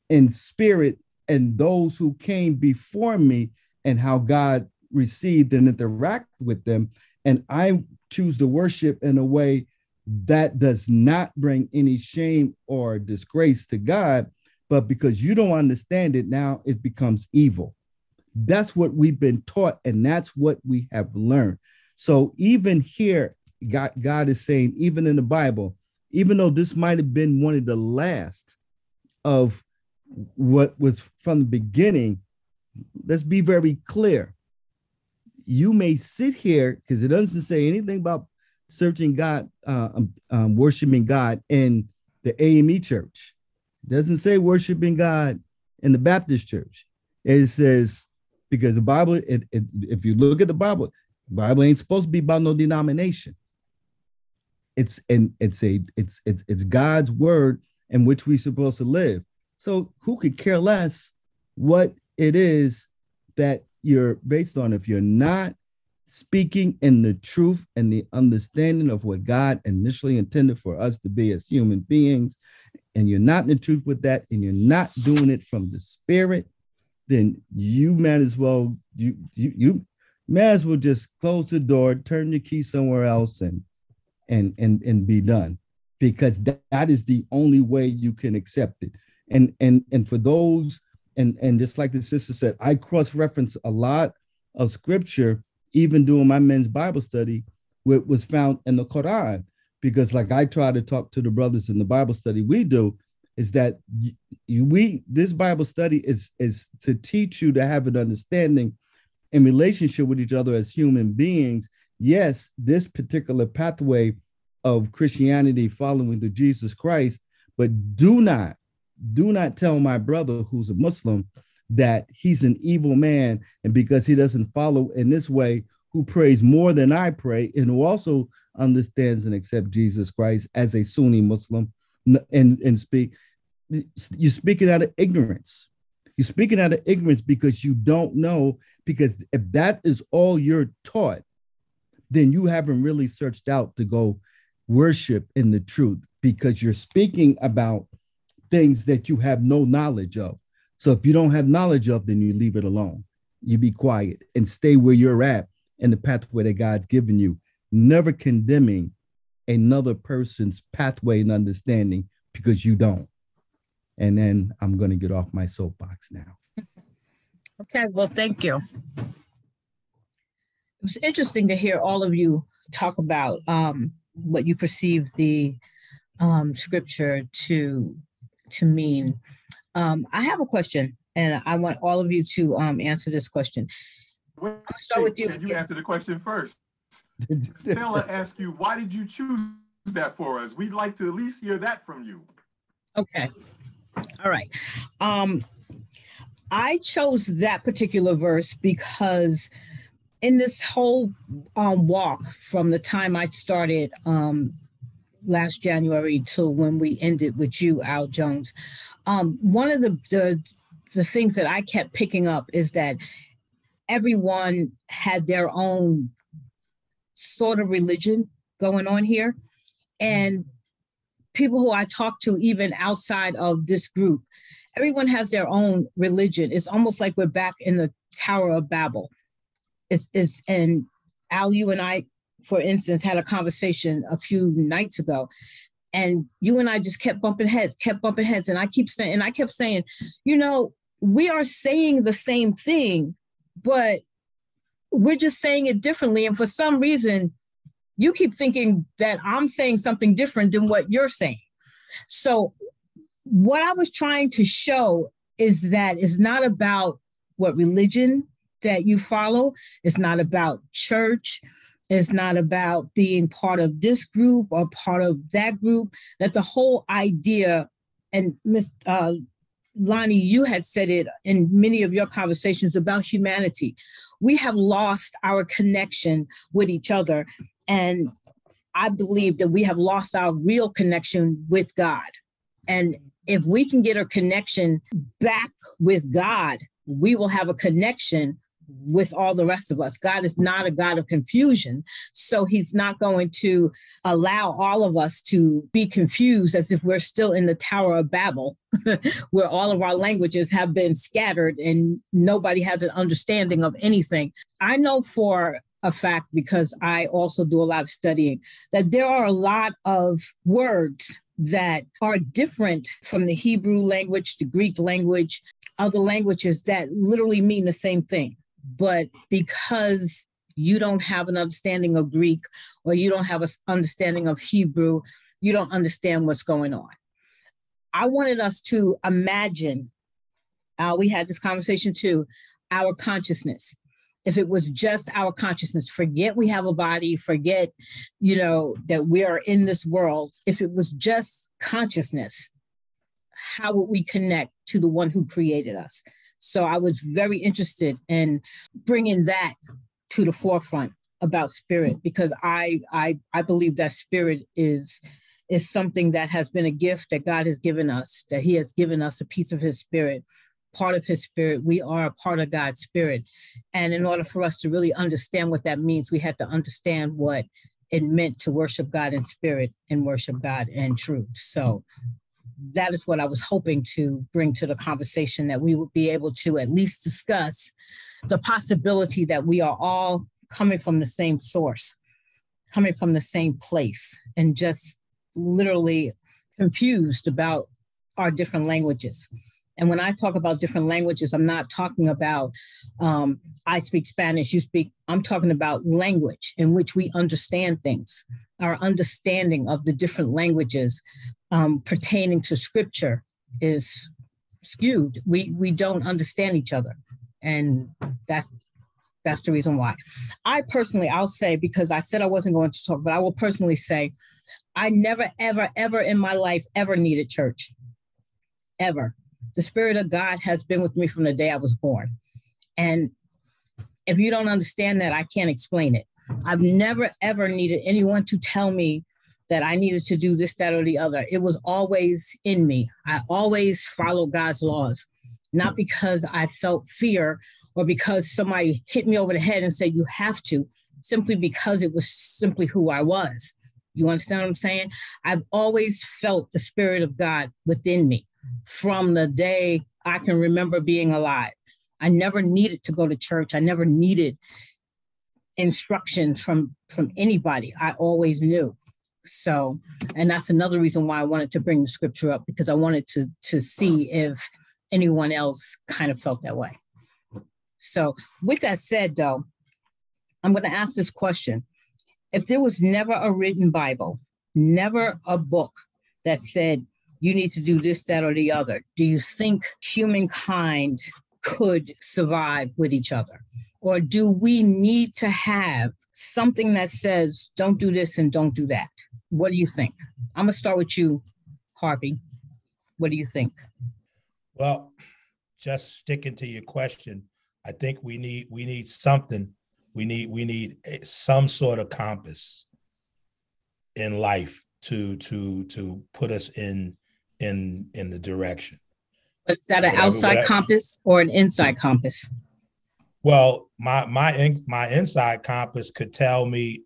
in spirit and those who came before me and how God received and interact with them. And I choose to worship in a way that does not bring any shame or disgrace to God, but because you don't understand it, now it becomes evil. That's what we've been taught, and that's what we have learned. So even here, God, God is saying, even in the Bible, even though this might have been one of the last of what was from the beginning, let's be very clear. You may sit here because it doesn't say anything about searching God, uh, um, um, worshiping God in the AME church. It doesn't say worshiping God in the Baptist church. It says because the Bible, it, it, if you look at the Bible, Bible ain't supposed to be about no denomination. It's and it's a it's it's it's God's word in which we're supposed to live. So who could care less what it is that you're based on if you're not speaking in the truth and the understanding of what God initially intended for us to be as human beings, and you're not in the truth with that, and you're not doing it from the spirit, then you might as well you you you may as well just close the door, turn the key somewhere else, and and and and be done, because that, that is the only way you can accept it. And and and for those and and just like the sister said, I cross reference a lot of scripture even doing my men's Bible study, what was found in the Quran. Because, like I try to talk to the brothers in the Bible study we do, is that you, we this Bible study is is to teach you to have an understanding in relationship with each other as human beings. Yes, this particular pathway of Christianity following the Jesus Christ, but do not, do not tell my brother who's a Muslim that he's an evil man, and because he doesn't follow in this way, who prays more than I pray, and who also understands and accepts Jesus Christ as a Sunni Muslim, and and speak, you're speaking out of ignorance. You're speaking out of ignorance because you don't know. Because if that is all you're taught, then you haven't really searched out to go worship in the truth because you're speaking about things that you have no knowledge of. So if you don't have knowledge of, then you leave it alone. You be quiet and stay where you're at in the pathway that God's given you, never condemning another person's pathway and understanding because you don't. And then I'm going to get off my soapbox now. Okay, well, thank you. It was interesting to hear all of you talk about um, what you perceive the um, scripture to to mean. Um, I have a question, and I want all of you to um, answer this question. Wait, I'll start with you. Can you answer the question first? Stella asked you, why did you choose that for us? We'd like to at least hear that from you. Okay. All right. Um, I chose that particular verse because in this whole um, walk from the time I started um, last January till when we ended with you, Al Jones. Um, one of the, the the things that I kept picking up is that everyone had their own sort of religion going on here, and people who I talk to, even outside of this group, everyone has their own religion. It's almost like we're back in the Tower of Babel. It's, it's and Al, you and I for instance, had a conversation a few nights ago, and you and I just kept bumping heads, kept bumping heads, and I keep saying, and I kept saying, you know, we are saying the same thing, but we're just saying it differently, and for some reason, you keep thinking that I'm saying something different than what you're saying. So, what I was trying to show is that it's not about what religion that you follow. It's not about church. It's not about being part of this group or part of that group. That the whole idea, and Miss uh, Lonnie, you had said it in many of your conversations about humanity. We have lost our connection with each other. And I believe that we have lost our real connection with God. And if we can get a connection back with God, we will have a connection with all the rest of us. God is not a God of confusion. So he's not going to allow all of us to be confused as if we're still in the Tower of Babel, where all of our languages have been scattered and nobody has an understanding of anything. I know for a fact because I also do a lot of studying that there are a lot of words that are different from the Hebrew language, the Greek language, other languages that literally mean the same thing. But because you don't have an understanding of Greek or you don't have an understanding of Hebrew, you don't understand what's going on. I wanted us to imagine, uh, we had this conversation too, our consciousness. If it was just our consciousness, forget we have a body, forget, you know, that we are in this world. If it was just consciousness, how would we connect to the one who created us? So I was very interested in bringing that to the forefront about spirit because I I I believe that spirit is is something that has been a gift that God has given us, that He has given us a piece of His Spirit, part of His Spirit. We are a part of God's Spirit. And in order for us to really understand what that means, we had to understand what it meant to worship God in spirit and worship God in truth. So that is what I was hoping to bring to the conversation that we would be able to at least discuss the possibility that we are all coming from the same source, coming from the same place, and just literally confused about our different languages. And when I talk about different languages, I'm not talking about um, I speak Spanish, you speak, I'm talking about language in which we understand things, our understanding of the different languages um, pertaining to scripture is skewed. We, we don't understand each other. And that's that's the reason why. I personally, I'll say, because I said I wasn't going to talk, but I will personally say I never, ever, ever in my life ever needed church. Ever. The Spirit of God has been with me from the day I was born. And if you don't understand that, I can't explain it. I've never, ever needed anyone to tell me that I needed to do this, that, or the other. It was always in me. I always followed God's laws, not because I felt fear or because somebody hit me over the head and said, you have to, simply because it was simply who I was. You understand what I'm saying? I've always felt the Spirit of God within me from the day I can remember being alive. I never needed to go to church. I never needed instructions from from anybody. I always knew. So, and that's another reason why I wanted to bring the scripture up because I wanted to to see if anyone else kind of felt that way. So, with that said, though, I'm going to ask this question if there was never a written Bible, never a book that said you need to do this, that, or the other, do you think humankind could survive with each other? Or do we need to have something that says, don't do this and don't do that? What do you think? I'm to start with you, Harvey. What do you think? Well, just sticking to your question, I think we need we need something we need we need some sort of compass in life to to to put us in in in the direction. But is that an whatever, outside whatever. compass or an inside compass? Well, my my my inside compass could tell me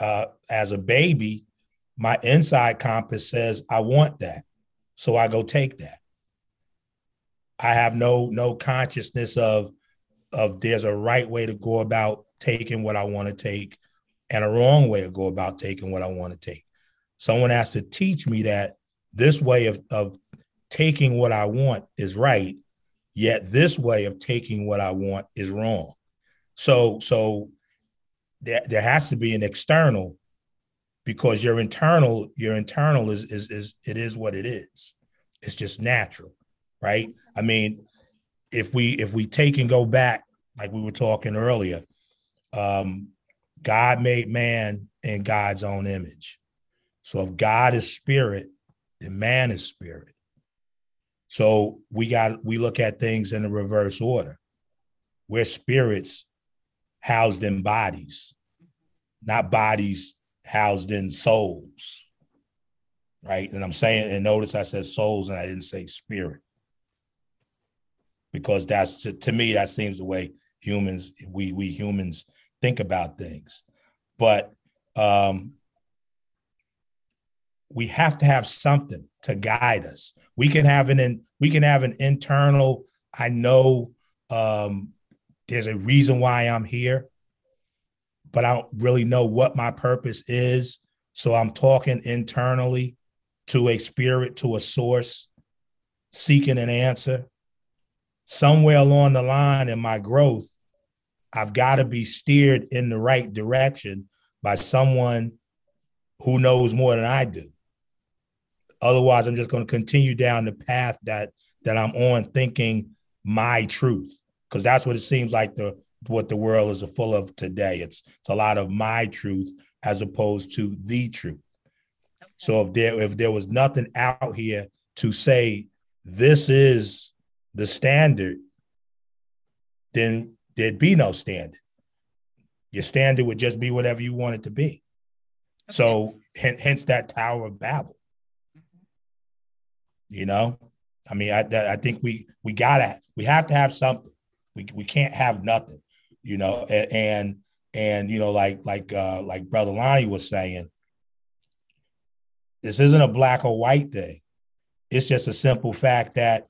uh, as a baby, my inside compass says I want that, so I go take that. I have no no consciousness of of there's a right way to go about taking what I want to take and a wrong way to go about taking what I want to take. Someone has to teach me that this way of, of taking what I want is right, yet this way of taking what I want is wrong. So, so there, there has to be an external because your internal, your internal is, is, is, it is what it is. It's just natural, right? I mean, if we, if we take and go back, like we were talking earlier, um, God made man in God's own image. So if God is spirit, then man is spirit. So we got we look at things in the reverse order. We're spirits housed in bodies, not bodies housed in souls. Right. And I'm saying, and notice I said souls and I didn't say spirit. Because that's to, to me, that seems the way humans, we we humans think about things. But um, we have to have something to guide us. We can have an in, we can have an internal. I know um, there's a reason why I'm here, but I don't really know what my purpose is. So I'm talking internally to a spirit, to a source, seeking an answer. Somewhere along the line in my growth, I've got to be steered in the right direction by someone who knows more than I do. Otherwise, I'm just going to continue down the path that that I'm on, thinking my truth, because that's what it seems like the what the world is full of today. It's it's a lot of my truth as opposed to the truth. Okay. So if there if there was nothing out here to say this is the standard, then there'd be no standard. Your standard would just be whatever you want it to be. Okay. So hence that Tower of Babel. Mm-hmm. You know, I mean, I I think we we gotta we have to have something. We we can't have nothing you know, and, and and you know, like like uh like Brother Lonnie was saying, this isn't a black or white thing. It's just a simple fact that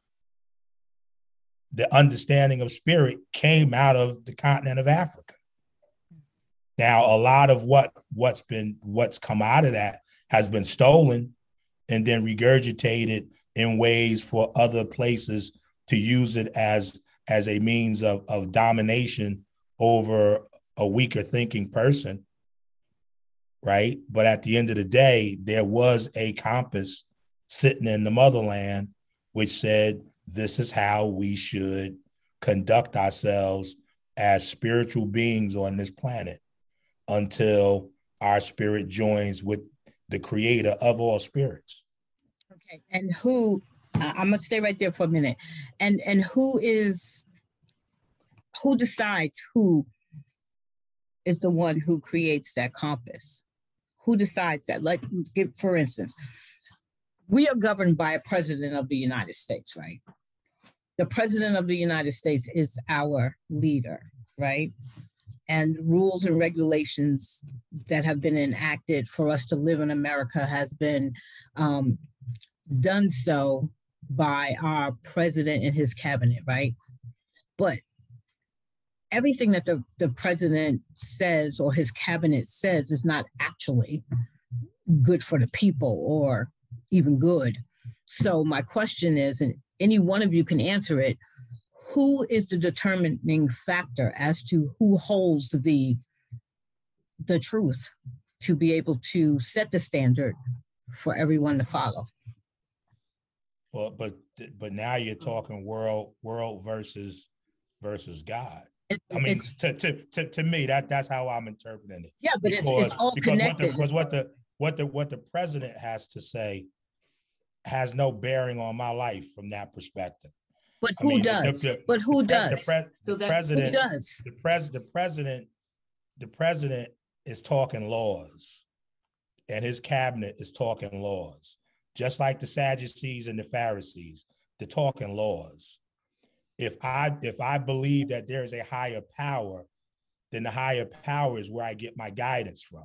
the understanding of spirit came out of the continent of Africa. Now, a lot of what what's been what's come out of that has been stolen and then regurgitated in ways for other places to use it as as a means of, of domination over a weaker thinking person right? But at the end of the day there was a compass sitting in the motherland which said this is how we should conduct ourselves as spiritual beings on this planet until our spirit joins with the creator of all spirits. Okay and who i'm gonna stay right there for a minute. And and who is who decides who is the one who creates that compass? Who decides that? Like, give, for instance, we are governed by a president of the United States, right? The president of the United States is our leader, right? And rules and regulations that have been enacted for us to live in America has been um, done so by our president and his cabinet, right? But everything that the, the president says or his cabinet says is not actually good for the people or even good. So my question is, and any one of you can answer it, who is the determining factor as to who holds the the truth to be able to set the standard for everyone to follow? Well, but but now you're talking world world versus versus God. I mean, to, to, to, to me, that that's how I'm interpreting it. Yeah, but because, it's, it's all because connected. What the, because what the what the what the president has to say has no bearing on my life from that perspective. But who I mean, does? The, the, but who does? The, pre, so the president does. The pres the president the president is talking laws, and his cabinet is talking laws, just like the Sadducees and the Pharisees. They're talking laws if I if I believe that there is a higher power, then the higher power is where I get my guidance from.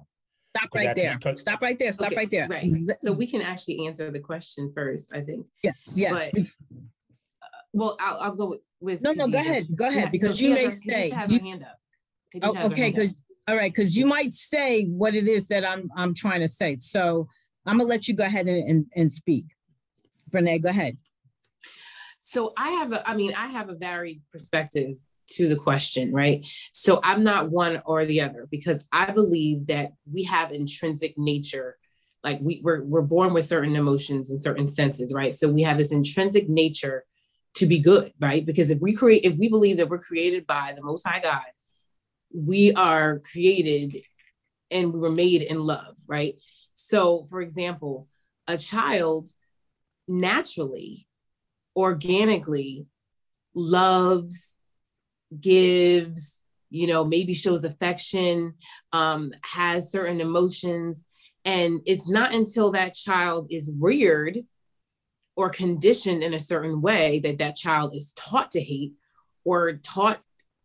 Stop right there. The, Stop right there. Stop okay, right there. Right. So we can actually answer the question first, I think. Yes. Yes. But, uh, well, I'll, I'll go with. No, no, go ahead. Go ahead. Yeah, because you may her, say. You, hand up. Oh, okay. Because all right, because you might say what it is that I'm I'm trying to say. So I'm gonna let you go ahead and, and, and speak. Vernae, go ahead. So I have a, I mean, I have a varied perspective to the question, right? So I'm not one or the other because I believe that we have intrinsic nature. Like we, we're, we're born with certain emotions and certain senses, right? So we have this intrinsic nature to be good, right? Because if we create, if we believe that we're created by the Most High God, we are created and we were made in love, right? So, for example, a child naturally organically loves, gives, you know, maybe shows affection, um, has certain emotions. And it's not until that child is reared or conditioned in a certain way that that child is taught to hate or taught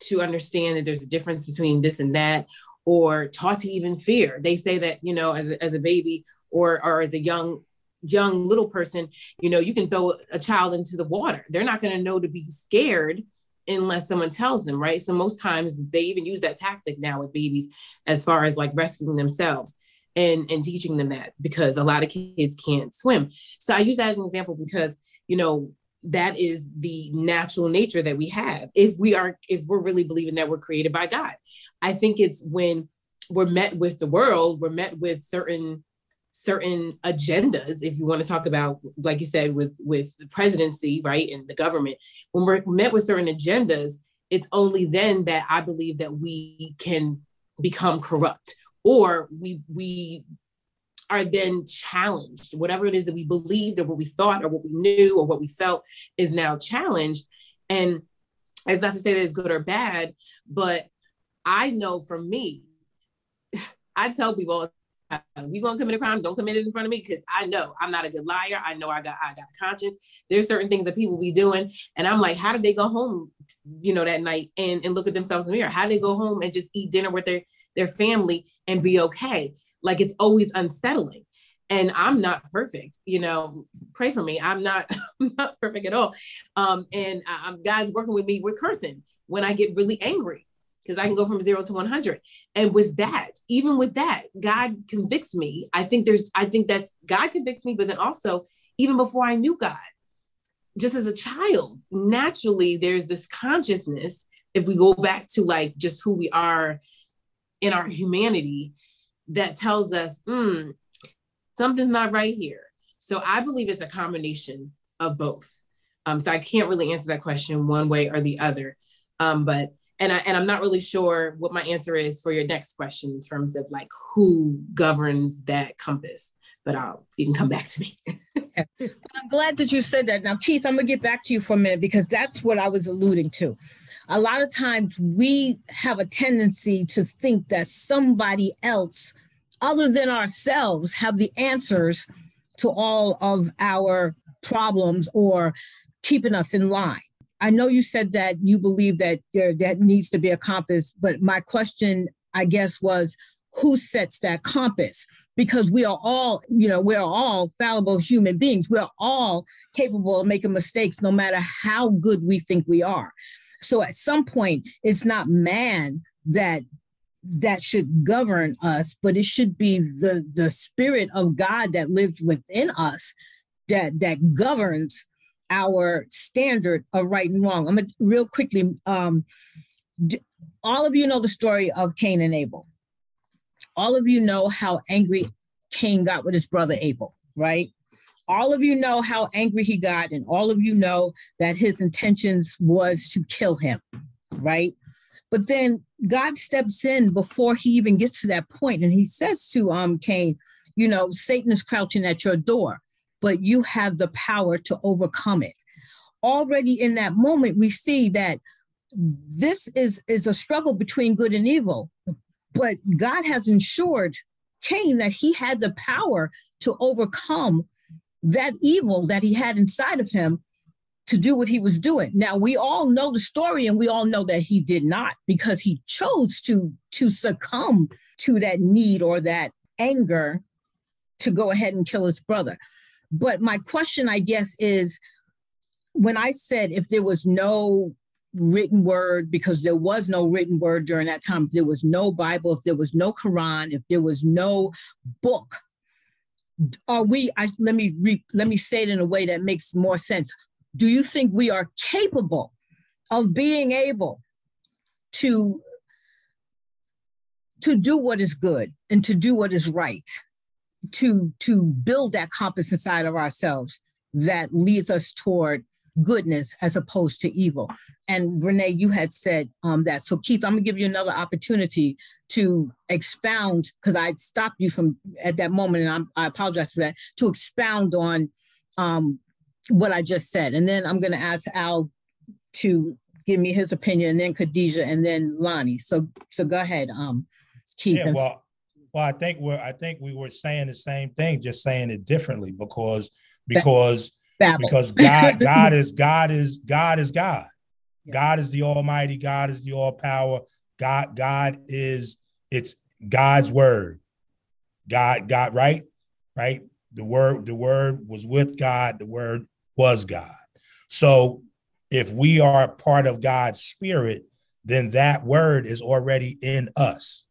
to understand that there's a difference between this and that or taught to even fear. They say that, you know, as a, as a baby or, or as a young young little person, you know, you can throw a child into the water. They're not going to know to be scared unless someone tells them, right? So most times they even use that tactic now with babies as far as like rescuing themselves and and teaching them that because a lot of kids can't swim. So I use that as an example because, you know, that is the natural nature that we have if we are if we're really believing that we're created by God. I think it's when we're met with the world, we're met with certain certain agendas if you want to talk about like you said with with the presidency right and the government. When we're met with certain agendas it's only then that i believe that we can become corrupt or we we are then challenged. Whatever it is that we believed or what we thought or what we knew or what we felt is now challenged. And it's not to say that it's good or bad but i know for me i tell people you gonna commit a crime, don't commit it in front of me because I know I'm not a good liar. I know I got I got conscience. There's certain things that people be doing, and I'm like, how did they go home, you know, that night and and look at themselves in the mirror? How did they go home and just eat dinner with their their family and be okay? Like it's always unsettling. And I'm not perfect, you know. Pray for me. I'm not, I'm not perfect at all. Um, and I'm God's working with me. We're cursing when I get really angry because I can go from zero to 100. And with that, even with that, God convicts me. I think there's, I think that's God convicts me, but then also, even before I knew God, just as a child, naturally, there's this consciousness. If we go back to like just who we are in our humanity, that tells us, mm, something's not right here. So I believe it's a combination of both. Um, so I can't really answer that question one way or the other. Um, but and I and I'm not really sure what my answer is for your next question in terms of like who governs that compass. But I'll you can come back to me. I'm glad that you said that. Now, Keith, I'm gonna get back to you for a minute because that's what I was alluding to. A lot of times we have a tendency to think that somebody else other than ourselves have the answers to all of our problems or keeping us in line. I know you said that you believe that there that needs to be a compass, but my question, I guess, was who sets that compass? Because we are all, you know, we're all fallible human beings. We're all capable of making mistakes, no matter how good we think we are. So at some point, it's not man that that should govern us, but it should be the the spirit of God that lives within us that that governs our standard of right and wrong. I'm gonna real quickly. Um, all of you know the story of Cain and Abel. All of you know how angry Cain got with his brother Abel, right? All of you know how angry he got, and all of you know that his intentions was to kill him, right? But then God steps in before he even gets to that point, and he says to um Cain, you know, Satan is crouching at your door but you have the power to overcome it. Already in that moment, we see that this is, is a struggle between good and evil, but God has ensured Cain that he had the power to overcome that evil that he had inside of him to do what he was doing. Now we all know the story and we all know that he did not because he chose to to succumb to that need or that anger to go ahead and kill his brother. But my question, I guess, is when I said if there was no written word, because there was no written word during that time, if there was no Bible, if there was no Quran, if there was no book, are we, I, let me re, let me say it in a way that makes more sense. Do you think we are capable of being able to to do what is good and to do what is right to to build that compass inside of ourselves that leads us toward goodness as opposed to evil. And Vernae, you had said um, that. So Keith, I'm gonna give you another opportunity to expound because I stopped you from at that moment, and I'm, i apologize for that. To expound on um, what I just said, and then I'm gonna ask Al to give me his opinion, and then Khadijah, and then Lonnie. So so go ahead, um, Keith. Yeah, well, well, I think we're I think we were saying the same thing, just saying it differently because because Babble. because God God is God is God is God. Yeah. God is the Almighty. God is the All Power. God God is it's God's word. God God right right. The word the word was with God. The word was God. So if we are part of God's spirit, then that word is already in us.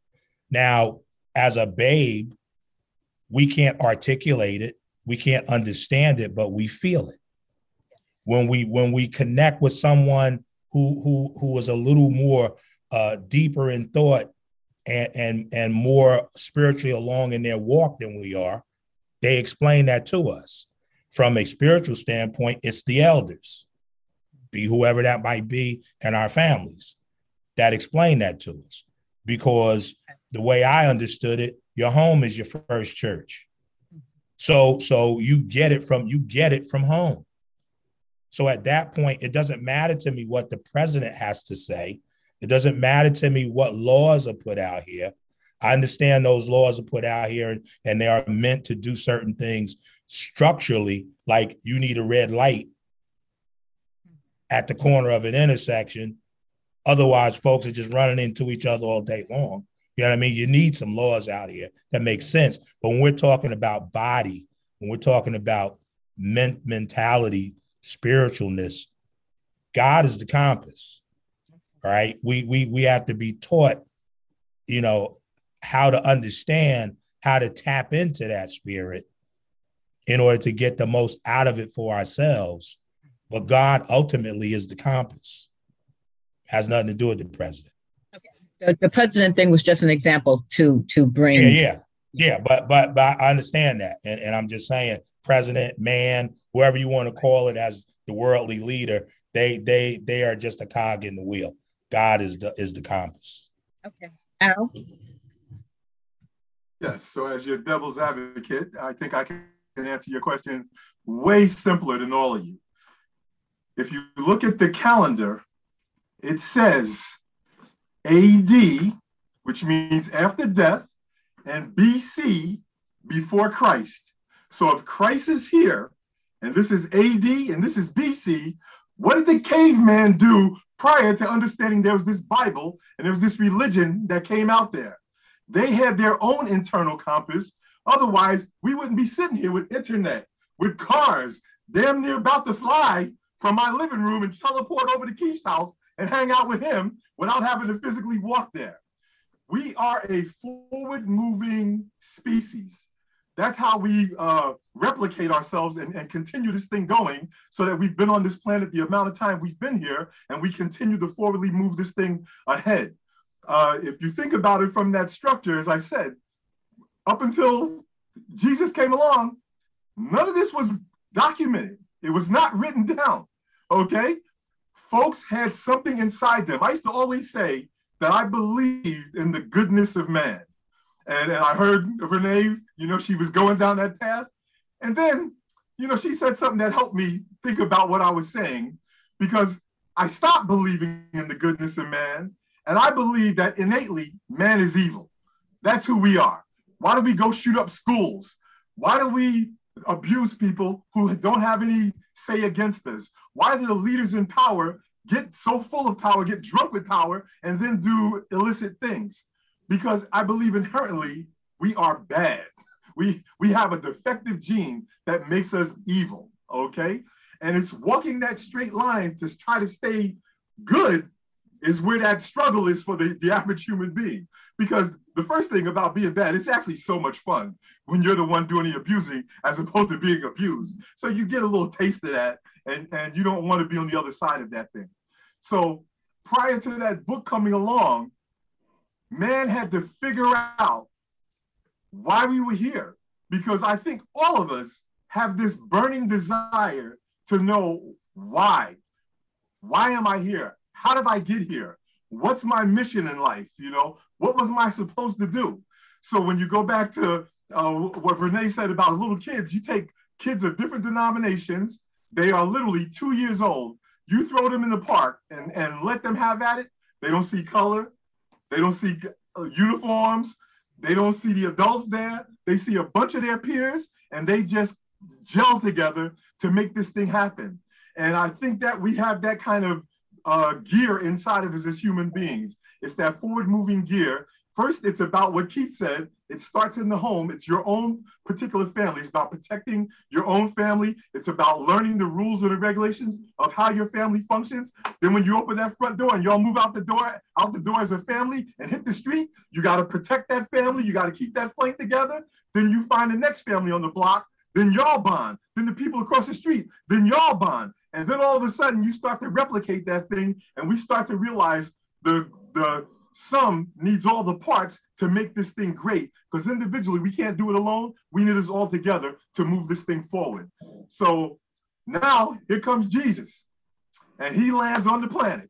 Now, as a babe, we can't articulate it, we can't understand it, but we feel it. When we when we connect with someone who who who is a little more uh, deeper in thought and and and more spiritually along in their walk than we are, they explain that to us. From a spiritual standpoint, it's the elders, be whoever that might be, and our families that explain that to us. Because the way I understood it, your home is your first church. So so you get it from you get it from home. So at that point, it doesn't matter to me what the president has to say. It doesn't matter to me what laws are put out here. I understand those laws are put out here and, they are meant to do certain things structurally, like you need a red light at the corner of an intersection. Otherwise, folks are just running into each other all day long. You know what I mean? You need some laws out here that make sense. But when we're talking about body, when we're talking about men- mentality, spiritualness, God is the compass. Right? We we we have to be taught, you know, how to understand how to tap into that spirit in order to get the most out of it for ourselves. But God ultimately is the compass. Has nothing to do with the president. Okay. The, the president thing was just an example to to bring. Yeah, yeah, yeah. But but but I understand that, and, and I'm just saying, president, man, whoever you want to call it, as the worldly leader, they they they are just a cog in the wheel. God is the is the compass. Okay, Al. Yes. So as your devil's advocate, I think I can answer your question way simpler than all of you. If you look at the calendar, it says AD, which means after death, and BC, before Christ. So if Christ is here, and this is AD and this is BC, what did the caveman do prior to understanding there was this Bible and there was this religion that came out there? They had their own internal compass. Otherwise, we wouldn't be sitting here with internet, with cars, damn near about to fly from my living room and teleport over to Keith's house and hang out with him without having to physically walk there. We are a forward moving species. That's how we uh, replicate ourselves and, and continue this thing going so that we've been on this planet the amount of time we've been here and we continue to forwardly move this thing ahead. Uh, if you think about it from that structure, as I said, up until Jesus came along, none of this was documented. It was not written down. Okay? Folks had something inside them. I used to always say that I believed in the goodness of man. And, and I heard Vernae, you know, she was going down that path. And then, you know, she said something that helped me think about what I was saying because I stopped believing in the goodness of man. And I believe that innately man is evil. That's who we are. Why do we go shoot up schools? Why do we abuse people who don't have any say against us? Why do the leaders in power get so full of power, get drunk with power, and then do illicit things? Because I believe inherently we are bad. We, we have a defective gene that makes us evil, okay? And it's walking that straight line to try to stay good is where that struggle is for the, the average human being. Because the first thing about being bad, it's actually so much fun when you're the one doing the abusing as opposed to being abused. So you get a little taste of that and, and you don't want to be on the other side of that thing. So prior to that book coming along, man had to figure out why we were here. Because I think all of us have this burning desire to know why. Why am I here? How did I get here? What's my mission in life? You know, what was I supposed to do? So when you go back to uh, what Vernae said about little kids, you take kids of different denominations, they are literally two years old. You throw them in the park and, and let them have at it. They don't see color. They don't see uh, uniforms. They don't see the adults there. They see a bunch of their peers and they just gel together to make this thing happen. And I think that we have that kind of uh, gear inside of us as human beings. It's that forward moving gear First, it's about what Keith said. It starts in the home. It's your own particular family. It's about protecting your own family. It's about learning the rules and the regulations of how your family functions. Then when you open that front door and y'all move out the door, out the door as a family and hit the street, you got to protect that family. You got to keep that flank together. Then you find the next family on the block. Then y'all bond. Then the people across the street. Then y'all bond. And then all of a sudden you start to replicate that thing and we start to realize the, the, sum needs all the parts to make this thing great because individually we can't do it alone. We need us all together to move this thing forward. So now here comes Jesus and he lands on the planet.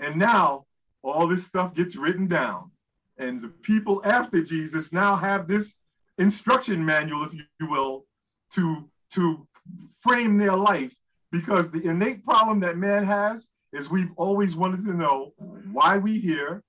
And now all this stuff gets written down. And the people after Jesus now have this instruction manual, if you will, to, to frame their life because the innate problem that man has is we've always wanted to know why we here,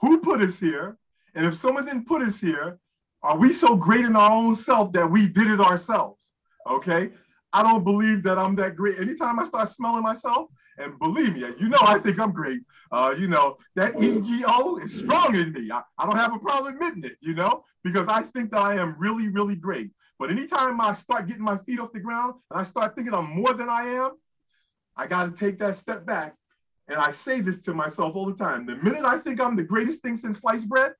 who put us here? And if someone didn't put us here, are we so great in our own self that we did it ourselves? Okay. I don't believe that I'm that great. Anytime I start smelling myself, and believe me, you know I think I'm great. Uh, you know, that ego is strong in me. I, I don't have a problem admitting it, you know, because I think that I am really, really great. But anytime I start getting my feet off the ground and I start thinking I'm more than I am, I got to take that step back and I say this to myself all the time the minute I think I'm the greatest thing since sliced bread,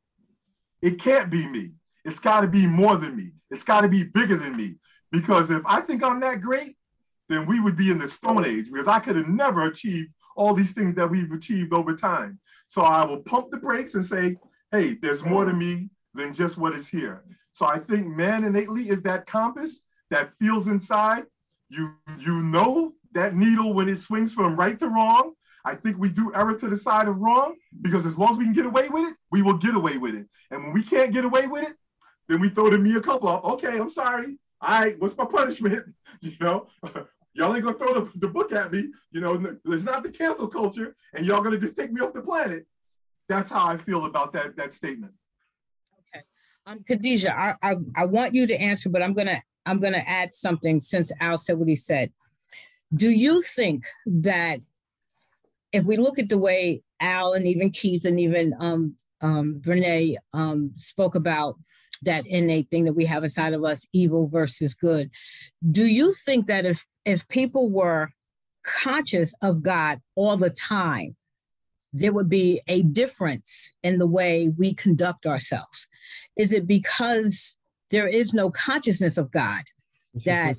it can't be me. It's got to be more than me. It's got to be bigger than me. Because if I think I'm that great, then we would be in the Stone Age because I could have never achieved all these things that we've achieved over time. So I will pump the brakes and say, hey, there's more to me than just what is here. So I think man innately is that compass that feels inside. You, you know that needle when it swings from right to wrong. I think we do error to the side of wrong because as long as we can get away with it, we will get away with it. And when we can't get away with it, then we throw the me a couple up. Okay, I'm sorry. All right, what's my punishment? You know, y'all ain't gonna throw the, the book at me. You know, there's not the cancel culture, and y'all gonna just take me off the planet. That's how I feel about that that statement. Okay, um, Khadijah, I, I I want you to answer, but I'm gonna I'm gonna add something since Al said what he said. Do you think that if we look at the way Al and even Keith and even um, um, Vernae um, spoke about that innate thing that we have inside of us, evil versus good, do you think that if if people were conscious of God all the time, there would be a difference in the way we conduct ourselves? Is it because there is no consciousness of God that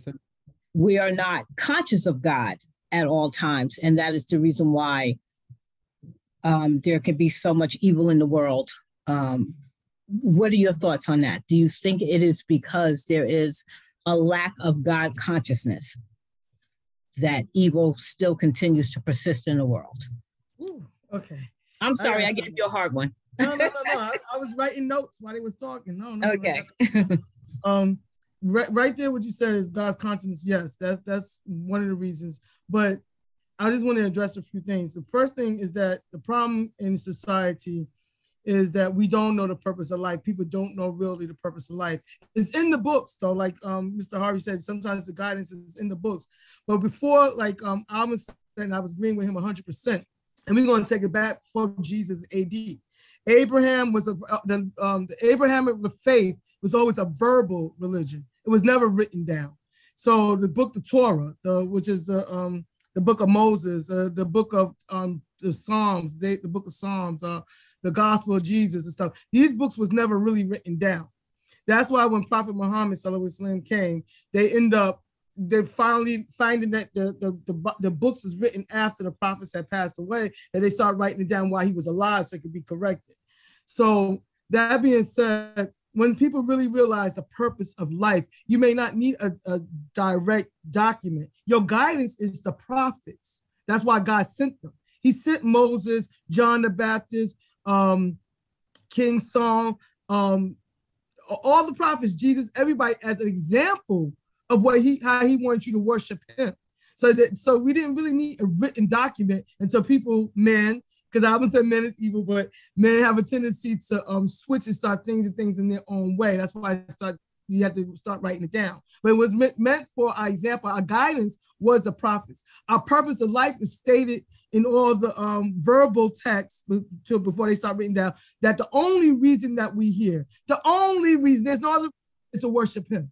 we are not conscious of God at all times. And that is the reason why um, there can be so much evil in the world. Um, what are your thoughts on that? Do you think it is because there is a lack of God consciousness that evil still continues to persist in the world? Ooh, okay. I'm sorry, I, I gave you a hard one. no, no, no, no. I, I, was writing notes while he was talking. No, no. Okay. No. um, right, right there, what you said is God's consciousness. Yes, that's that's one of the reasons. But I just want to address a few things. The first thing is that the problem in society is that we don't know the purpose of life. People don't know really the purpose of life. It's in the books, though. Like um, Mr. Harvey said, sometimes the guidance is in the books. But before, like um, Alban said, and I was agreeing with him 100%. And we're going to take it back for Jesus AD. Abraham was a uh, the, um, the Abrahamic faith was always a verbal religion. It was never written down. So the book, the Torah, the, which is the um, the book of Moses, uh, the book of um, the Psalms, the book of Psalms, uh, the Gospel of Jesus and stuff. These books was never really written down. That's why when Prophet Muhammad Sallallahu came, they end up they finally finding that the, the, the, the, books is written after the prophets had passed away, and they start writing it down while he was alive so it could be corrected. So that being said, when people really realize the purpose of life, you may not need a, a direct document. Your guidance is the prophets. That's why God sent them. He sent Moses, John the Baptist, um, King Saul, um, all the prophets, Jesus, everybody as an example of what he how he wants you to worship him. So that so we didn't really need a written document until people, man, because I haven't said men is evil, but men have a tendency to um switch and start things and things in their own way. That's why I start you have to start writing it down. But it was meant, for our example, our guidance was the prophets. Our purpose of life is stated in all the um, verbal texts before they start written down that the only reason that we here, the only reason, there's no other, is to worship him.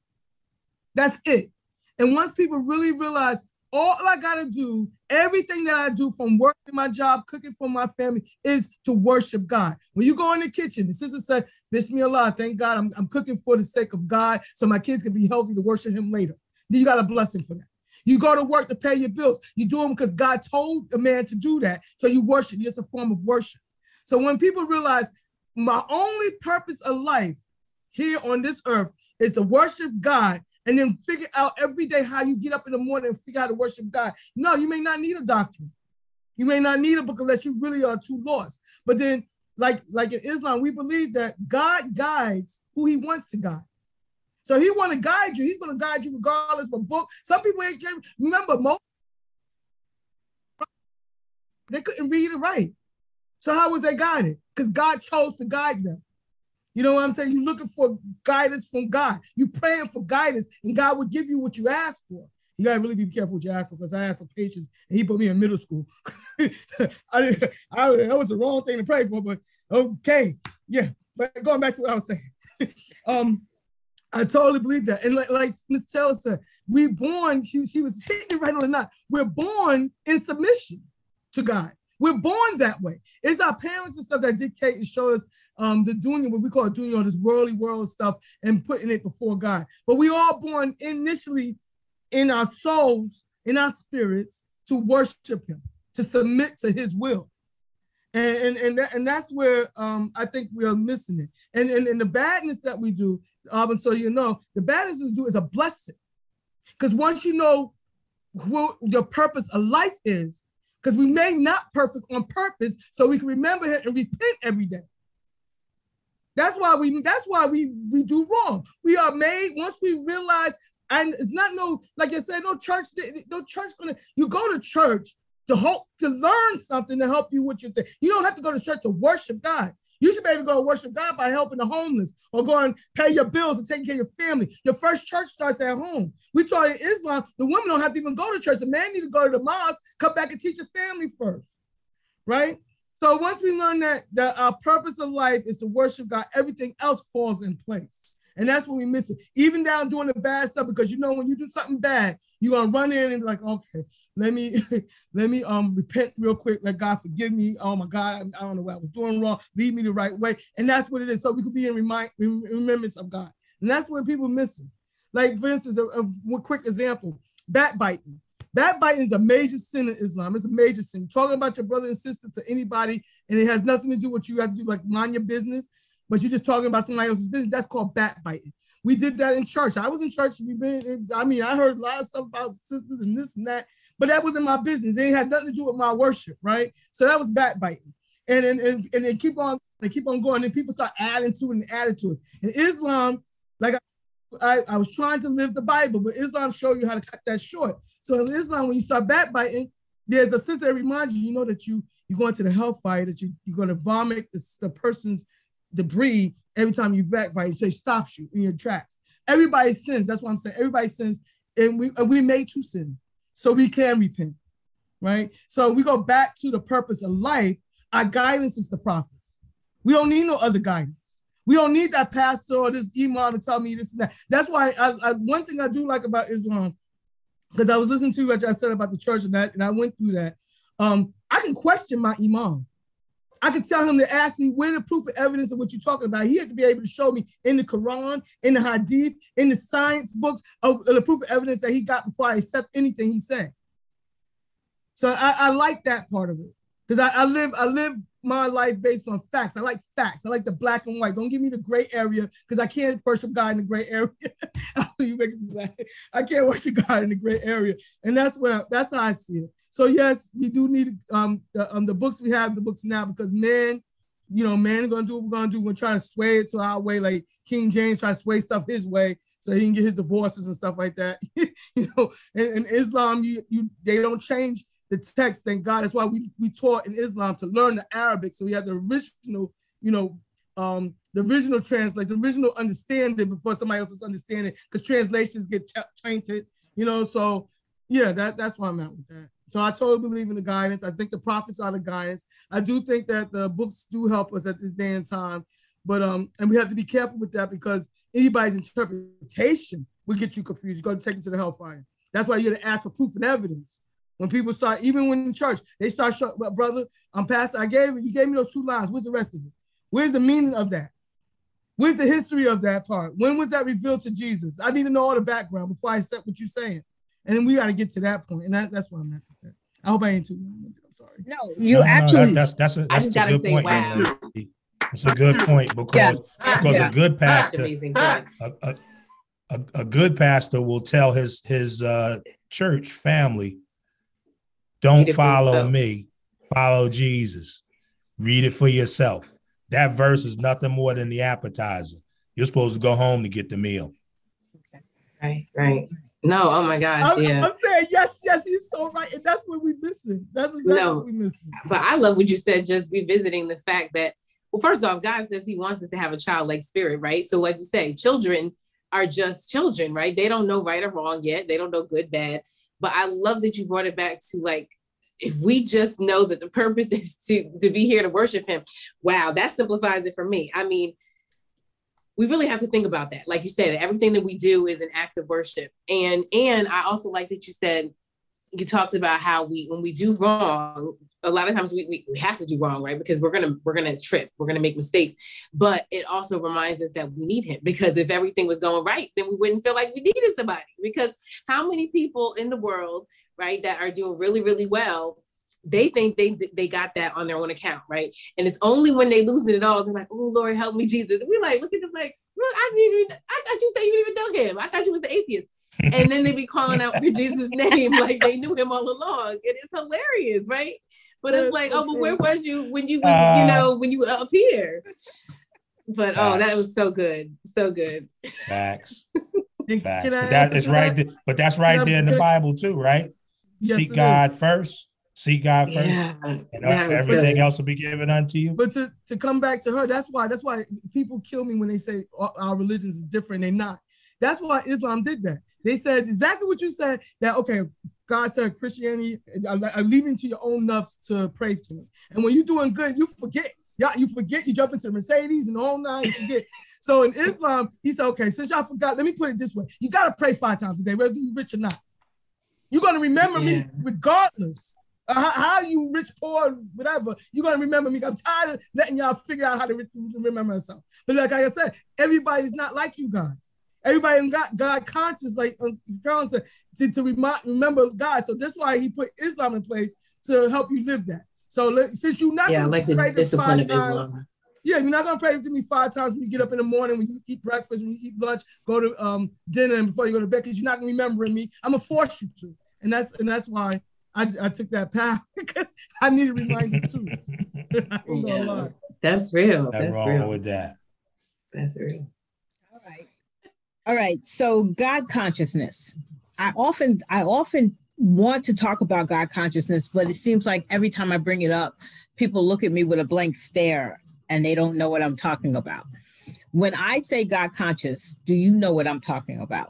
That's it. And once people really realize all I gotta do, everything that I do from working my job, cooking for my family, is to worship God. When you go in the kitchen, the sister said, Bismillah, thank God, I'm, I'm cooking for the sake of God, so my kids can be healthy to worship him later. Then you got a blessing for that. You go to work to pay your bills. You do them because God told a man to do that. So you worship. It's a form of worship. So when people realize my only purpose of life here on this earth is to worship God and then figure out every day how you get up in the morning and figure out how to worship God. No, you may not need a doctrine. You may not need a book unless you really are too lost. But then, like, like in Islam, we believe that God guides who he wants to guide. So he want to guide you. He's going to guide you regardless of book. Some people ain't can remember most they couldn't read it right. So how was they guided? Because God chose to guide them. You know what I'm saying? You're looking for guidance from God. You're praying for guidance, and God will give you what you ask for. You gotta really be careful what you ask for, because I asked for patience, and He put me in middle school. I, I, that was the wrong thing to pray for, but okay, yeah. But going back to what I was saying, um, I totally believe that. And like, like Ms. Taylor said, we're born, she, she was hitting it right on the knot. We're born in submission to God. We're born that way. It's our parents and stuff that dictate and show us um, the doing what we call doing all this worldly world stuff and putting it before God. But we all born initially in our souls, in our spirits, to worship Him, to submit to His will. And, and, and, that, and that's where um, I think we are missing it. And, and, and the badness that we do, um, so you know, the badness we do is a blessing. Because once you know who your purpose of life is, because we may not perfect on purpose so we can remember it and repent every day. That's why we that's why we we do wrong. We are made once we realize, and it's not no, like I said, no church, no church gonna you go to church to hope to learn something to help you with your thing. You don't have to go to church to worship God. You should be able to go worship God by helping the homeless or go and pay your bills and taking care of your family. Your first church starts at home. We taught in Islam, the women don't have to even go to church. The man need to go to the mosque, come back and teach his family first, right? So once we learn that, that our purpose of life is to worship God, everything else falls in place. And that's when we miss it. Even down doing the bad stuff, because you know when you do something bad, you're gonna run in and be like, okay, let me let me um repent real quick. Let God forgive me. Oh my God, I don't know what I was doing wrong. Lead me the right way. And that's what it is. So we could be in remind remembrance of God. And that's what people missing. Like for instance, a, a quick example: backbiting. Backbiting is a major sin in Islam. It's a major sin. Talking about your brother and sister to anybody, and it has nothing to do with what you have to do, like mind your business but you're just talking about somebody else's business. That's called backbiting. We did that in church. I was in church. We been, I mean, I heard a lot of stuff about sisters and this and that, but that wasn't my business. They had nothing to do with my worship, right? So that was backbiting. And and and, and they keep on they keep on going. And people start adding to it and adding to it. In Islam, like I, I was trying to live the Bible, but Islam show you how to cut that short. So in Islam, when you start backbiting, there's a sister that reminds you, you know, that you you're going to the hellfire, that you you're going to vomit the, the person's debris every time you backbite. So it stops you in your tracks. Everybody sins. That's what I'm saying. Everybody sins, and we we made to sin, so we can repent, right? So we go back to the purpose of life. Our guidance is the prophets. We don't need no other guidance. We don't need that pastor or this imam to tell me this and that. That's why I, I one thing I do like about Islam, because I was listening to what I said about the church and that, and I went through that. Um, I can question my imam. I could tell him to ask me where the proof of evidence of what you're talking about. He had to be able to show me in the Quran, in the Hadith, in the science books of, of the proof of evidence that he got before I accept anything he said. So I, I like that part of it because I, I, live I live my life based on facts. I like facts. I like the black and white. Don't give me the gray area because I can't worship God in the gray area. you me laugh. I can't worship God in the gray area, and that's where that's how I see it. So yes, we do need um the, um, the books we have the books now because man, you know, man gonna do what we're gonna do. We're trying to sway it to our way, like King James try to sway stuff his way so he can get his divorces and stuff like that. you know, in Islam, you you they don't change the text. Thank God. That's why we we taught in Islam to learn the Arabic, so we have the original, you know, um, the original translation, the original understanding before somebody else's understanding, because translations get tainted, you know. So yeah, that that's why I'm at with that. So I totally believe in the guidance. I think the prophets are the guidance. I do think that the books do help us at this day and time, but um, and we have to be careful with that because anybody's interpretation will get you confused. You're going to take you to the hellfire. That's why you're going to ask for proof and evidence. When people start, even when in church, they start showing, brother, I'm pastor. I gave you gave me those two lines. Where's the rest of it? Where's the meaning of that? Where's the history of that part? When was that revealed to Jesus? I need to know all the background before I accept what you're saying. And then we got to get to that point. point, and that, that's what I'm at. With that. I hope I ain't too. I'm sorry. No, you no, actually. No, that's that's a, that's a good point. Wow. That's a good point because yeah. because yeah. a good pastor, a, a, a, a, good pastor will tell his his uh, church family, don't follow me, follow Jesus. Read it for yourself. That verse is nothing more than the appetizer. You're supposed to go home to get the meal. Okay. Right, right. No, oh my gosh, I'm, yeah. I'm saying yes, yes, he's so right, and that's what we're missing. That's exactly no, what we're missing. But I love what you said, just revisiting the fact that, well, first off, God says He wants us to have a childlike spirit, right? So, like you say, children are just children, right? They don't know right or wrong yet. They don't know good, bad. But I love that you brought it back to like if we just know that the purpose is to to be here to worship him wow that simplifies it for me. I mean we really have to think about that. Like you said everything that we do is an act of worship. And and i also like that you said you talked about how we when we do wrong a lot of times we, we, we have to do wrong right because we're gonna we're gonna trip we're gonna make mistakes but it also reminds us that we need him because if everything was going right then we wouldn't feel like we needed somebody because how many people in the world right that are doing really really well they think they they got that on their own account, right? And it's only when they losing it all, they're like, "Oh Lord, help me, Jesus." And we're like, look at them, like, look, I didn't I thought you said you didn't even know him. I thought you was an atheist. and then they be calling out for Jesus' name like they knew him all along. It is hilarious, right? But it's like, oh, but where was you when you, uh, you know, when you up here? But facts. oh, that was so good, so good. Facts. facts. But that is right. There, but that's right there in the Bible too, right? Yes, Seek God is. first seek God first, yeah, and everything good. else will be given unto you. But to, to come back to her, that's why that's why people kill me when they say our religions is different. They're not. That's why Islam did that. They said exactly what you said. That okay, God said Christianity, I'm leaving to your own nafs to pray to me. And when you're doing good, you forget. Yeah, you forget. You jump into Mercedes and all nine. You forget. so in Islam, he said, okay, since y'all forgot, let me put it this way: you gotta pray five times a day, whether you're rich or not. You're gonna remember yeah. me regardless. Uh, how, how, you rich, poor, whatever, you're gonna remember me. I'm tired of letting y'all figure out how to re- remember myself. But like I said, everybody's not like you guys. Everybody got God conscious, like John um, said, to, to remind, remember God. So that's why he put Islam in place to help you live that. So since you're not yeah, like the discipline of times, Yeah, you're not gonna pray to me five times when you get up in the morning, when you eat breakfast, when you eat lunch, go to um, dinner, and before you go to bed, because you're not gonna remember me. I'm gonna force you to, and that's and that's why I, I took that path because I needed reminders too. yeah. That's real. That's wrong real. with that. That's real. All right. So God consciousness. I often I often want to talk about God consciousness, but it seems like every time I bring it up, people look at me with a blank stare and they don't know what I'm talking about. When I say God conscious, do you know what I'm talking about?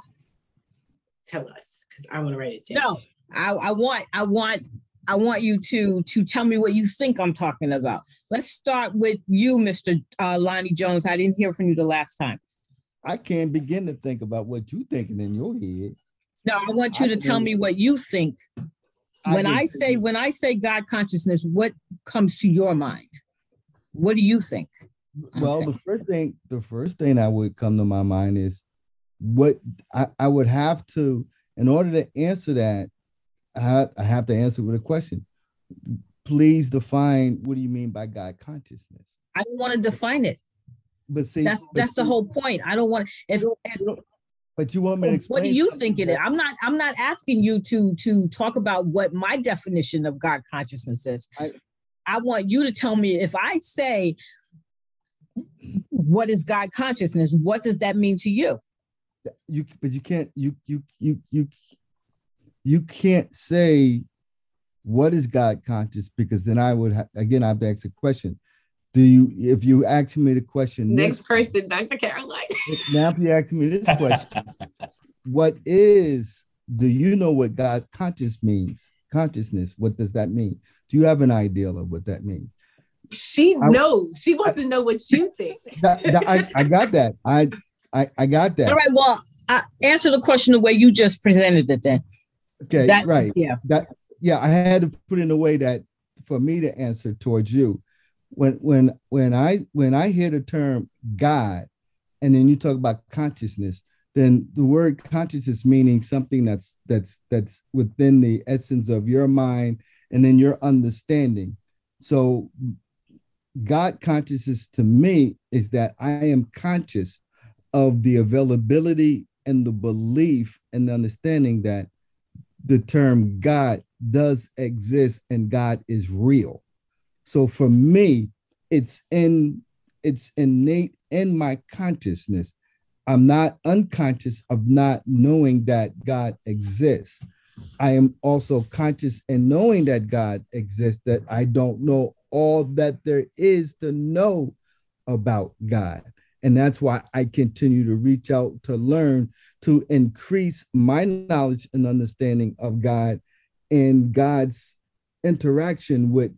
Tell us, because I want to write it down. No, I, I want I want I want you to to tell me what you think I'm talking about. Let's start with you, Mr. Uh, Lonnie Jones. I didn't hear from you the last time. I can't begin to think about what you're thinking in your head. No, I want you I to tell me what you think. When I, I say when I say God consciousness, what comes to your mind? What do you think? Well, the first thing the first thing that would come to my mind is what I, I would have to in order to answer that I, I have to answer with a question. Please define what do you mean by God consciousness? I don't want to define it. But see, that's that's see, the whole point. I don't want if, but you want me to explain. What do you think it is? I'm not. I'm not asking you to to talk about what my definition of God consciousness is. I, I want you to tell me if I say, "What is God consciousness?" What does that mean to you? You, but you can't. You you you you you can't say what is God conscious because then I would ha- again I have to ask a question. Do you if you ask me the question next person dr caroline. Now if you ask me this question what is do you know what god's conscious means? Consciousness what does that mean? Do you have an idea of what that means? She I, knows. She wants I, to know what you think. That, that, I, I got that. I, I i got that. All right well I answer the question the way you just presented it then. Okay that, right. yeah. That yeah i had to put in a way that for me to answer towards you when when when I when I hear the term God, and then you talk about consciousness, then the word consciousness meaning something that's that's that's within the essence of your mind and then your understanding. So God consciousness to me is that I am conscious of the availability and the belief and the understanding that the term God does exist and God is real. So for me, it's in it's innate in my consciousness. I'm not unconscious of not knowing that God exists. I am also conscious in knowing that God exists, that I don't know all that there is to know about God. And that's why I continue to reach out to learn to increase my knowledge and understanding of God and God's interaction with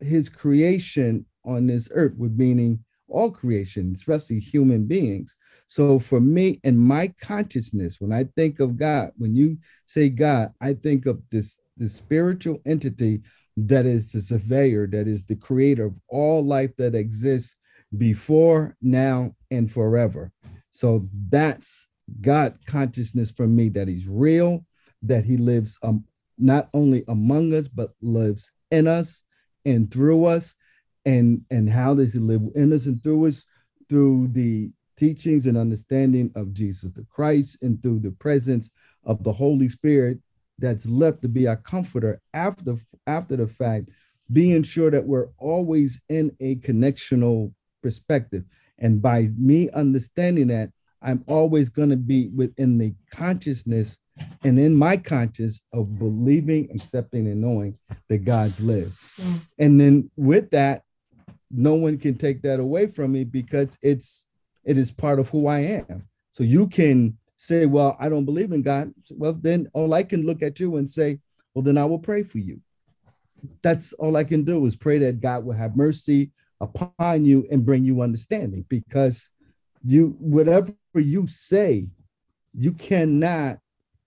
his creation on this earth, with meaning all creation, especially human beings. So for me and my consciousness, when I think of God, when you say God, I think of this, this spiritual entity that is the surveyor, that is the creator of all life that exists before, now, and forever. So that's God consciousness for me, that he's real, that he lives um, not only among us, but lives in us and through us and and how does he live in us and through us through the teachings and understanding of jesus the christ and through the presence of the holy spirit that's left to be our comforter after after the fact being sure that we're always in a connectional perspective. And by me understanding that i'm always going to be within the consciousness and in my conscious of believing, accepting, and knowing that God's live. Mm. And then with that, no one can take that away from me because it's it is part of who I am. So you can say, Well, I don't believe in God. Well, then all I can look at you and say, Well, then I will pray for you. That's all I can do is pray that God will have mercy upon you and bring you understanding because you whatever you say, you cannot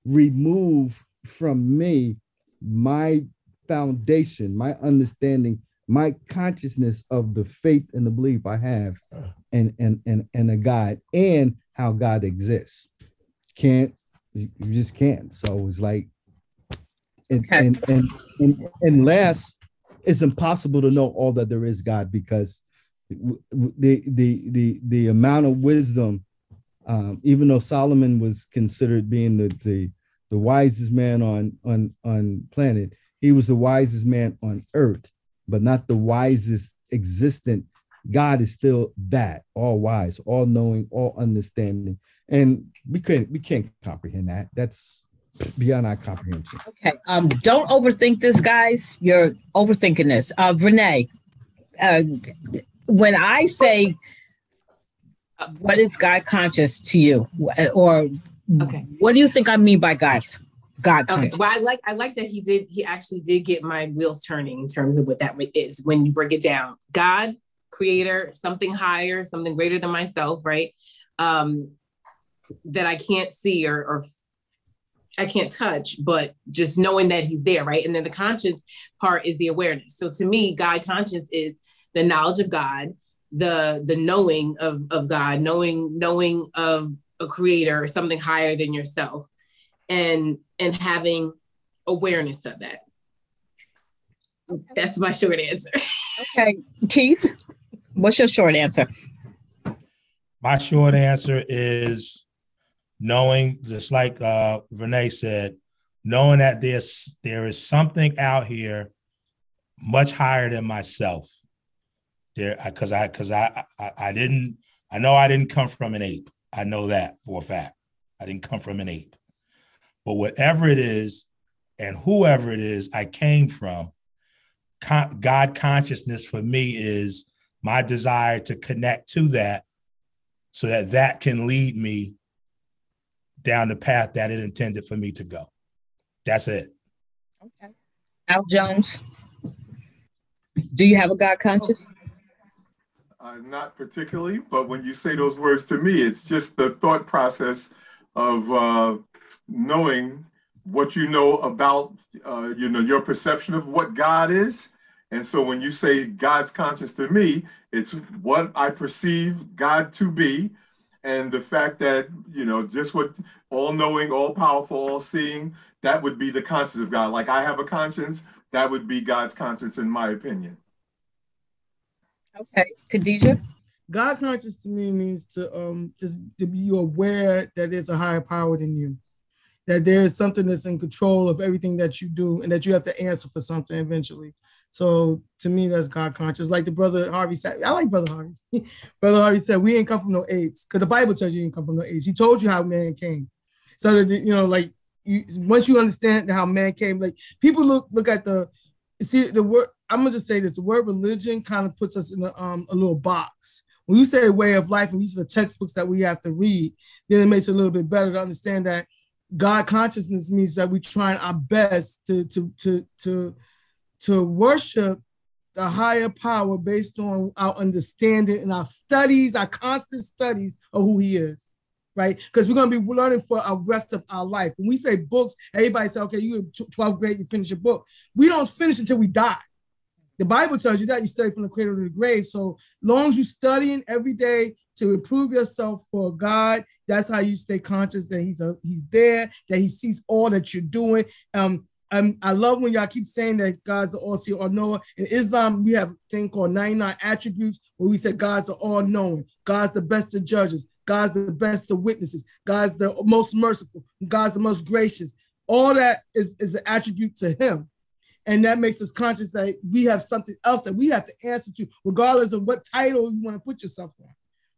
remove from me my foundation, my understanding, my consciousness of the faith and the belief I have uh. and and and and a God and how God exists. Can't you just can't. So it's like and okay. and, and and and last it's impossible to know all that there is God because the the the the amount of wisdom um, even though Solomon was considered being the, the the wisest man on on on planet, he was the wisest man on earth, but not the wisest existent. God is still that all wise, all knowing, all understanding, and we can't we can't comprehend that. That's beyond our comprehension. Okay, um, don't overthink this, guys. You're overthinking this. Uh, Vernae, uh, when I say what is God conscious to you, or okay, what do you think I mean by God? God okay. Well, I like I like that he did. He actually did get my wheels turning in terms of what that is when you break it down. God, Creator, something higher, something greater than myself, right? Um, that I can't see or, or I can't touch, but just knowing that He's there, right? And then the conscience part is the awareness. So to me, God conscience is the knowledge of God, the the knowing of of God, knowing knowing of a creator, or something higher than yourself, and and having awareness of that. That's my short answer. okay, Keith, what's your short answer? My short answer is knowing, just like uh, Vernae said, knowing that there's there is something out here much higher than myself there because I because I, I I didn't I know I didn't come from an ape. I know that for a fact. I didn't come from an ape. But whatever it is and whoever it is I came from, God consciousness for me is my desire to connect to that so that that can lead me down the path that it intended for me to go. That's it. Okay. Al Jones, do you have a God conscious? Uh, not particularly, but when you say those words to me, it's just the thought process of uh, knowing what you know about, uh, you know, your perception of what God is. And so when you say God's conscience to me, it's what I perceive God to be. And the fact that, you know, just what all knowing, all powerful, all seeing, that would be the conscience of God. Like I have a conscience, that would be God's conscience, in my opinion. Okay, Khadijah. God conscious to me means to um just to be aware that there's a higher power than you, that there is something that's in control of everything that you do, and that you have to answer for something eventually. So to me, that's God conscious. Like the brother Harvey said, I like brother Harvey. brother Harvey said, "We ain't come from no AIDS," because the Bible tells you you ain't come from no AIDS. He told you how man came. So that you know, like you, once you understand how man came, like people look look at the see the word. I'm gonna just say this: the word religion kind of puts us in a, um, a little box. When you say way of life, and these are the textbooks that we have to read, then it makes it a little bit better to understand that God consciousness means that we're trying our best to to to to to worship the higher power based on our understanding and our studies, our constant studies of who He is right? Because we're going to be learning for our rest of our life. When we say books, everybody say, okay, you're 12th grade, you finish a book. We don't finish until we die. The Bible tells you that you study from the cradle to the grave. So long as you're studying every day to improve yourself for God, that's how you stay conscious that He's a, He's there, that He sees all that you're doing. Um, um, I love when y'all keep saying that God's the all-seeing, all-knower. In Islam, we have a thing called 99 attributes where we say God's the all-knowing, God's the best of judges, God's the best of witnesses. God's the most merciful. God's the most gracious. All that is, is an attribute to him. And that makes us conscious that we have something else that we have to answer to, regardless of what title you want to put yourself on.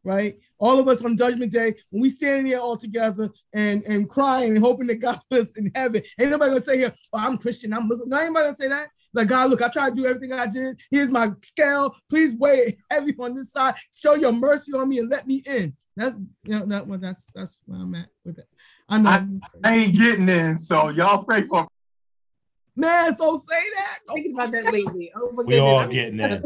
Right? All of us on Judgment Day, when we stand here all together and, and crying and hoping that God put us in heaven, ain't nobody gonna say here, oh, I'm Christian, I'm Muslim. No, anybody gonna say that. Like, God, look, I tried to do everything I did. Here's my scale. Please weigh heavy on this side. Show your mercy on me and let me in. That's you know that one. That's that's where I'm at with it. I know I, I ain't getting in, so y'all pray for. Man, so say that. Think about that lately. Oh my we all getting in.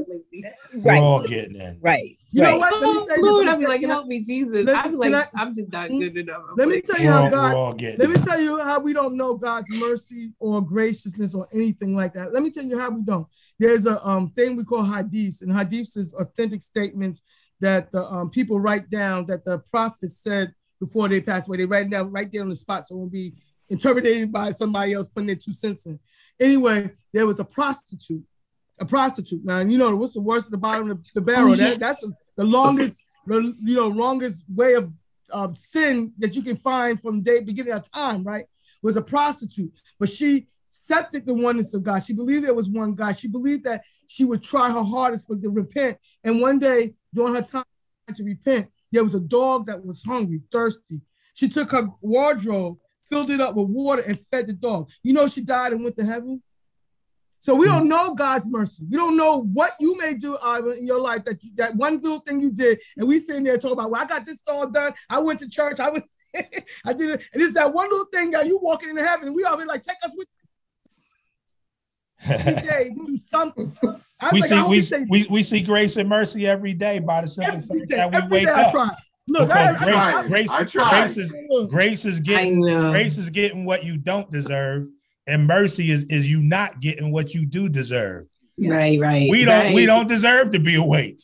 Right. We all getting in. Right. You right. know what? Let me say Lord, I'll be like, help me, Jesus. Let, I'm like, I, am just not good enough. I'm let like, me tell you how God. Let me tell you how we don't know God's mercy or graciousness or anything like that. Let me tell you how we don't. There's a um thing we call hadith, and hadith is authentic statements that the um, people write down that the prophets said before they pass away. They write down right there on the spot, so it won't be interpreted by somebody else putting their two cents in. Anyway, there was a prostitute, a prostitute. Now you know what's the worst at the bottom of the barrel. Oh, yeah. that, that's the, the longest, the, you know, longest way of of sin that you can find from day beginning of time. Right, was a prostitute, but she accepted the oneness of God. She believed there was one God. She believed that she would try her hardest for to repent. And one day during her time to repent, there was a dog that was hungry, thirsty. She took her wardrobe, filled it up with water, and fed the dog. You know, she died and went to heaven. So we don't know God's mercy. We don't know what you may do uh, in your life that you, that one little thing you did, and we sitting there talking about, well, I got this all done. I went to church. I went, I did it, and it's that one little thing that you walking into heaven, and we all be like, take us with day do something. We like, see we, we, we see grace and mercy every day by the simple fact that we wake up. No, because that, grace, I, grace, I, grace is grace is getting grace is getting what you don't deserve, and mercy is is you not getting what you do deserve. Right, right. We don't right. we don't deserve to be awake.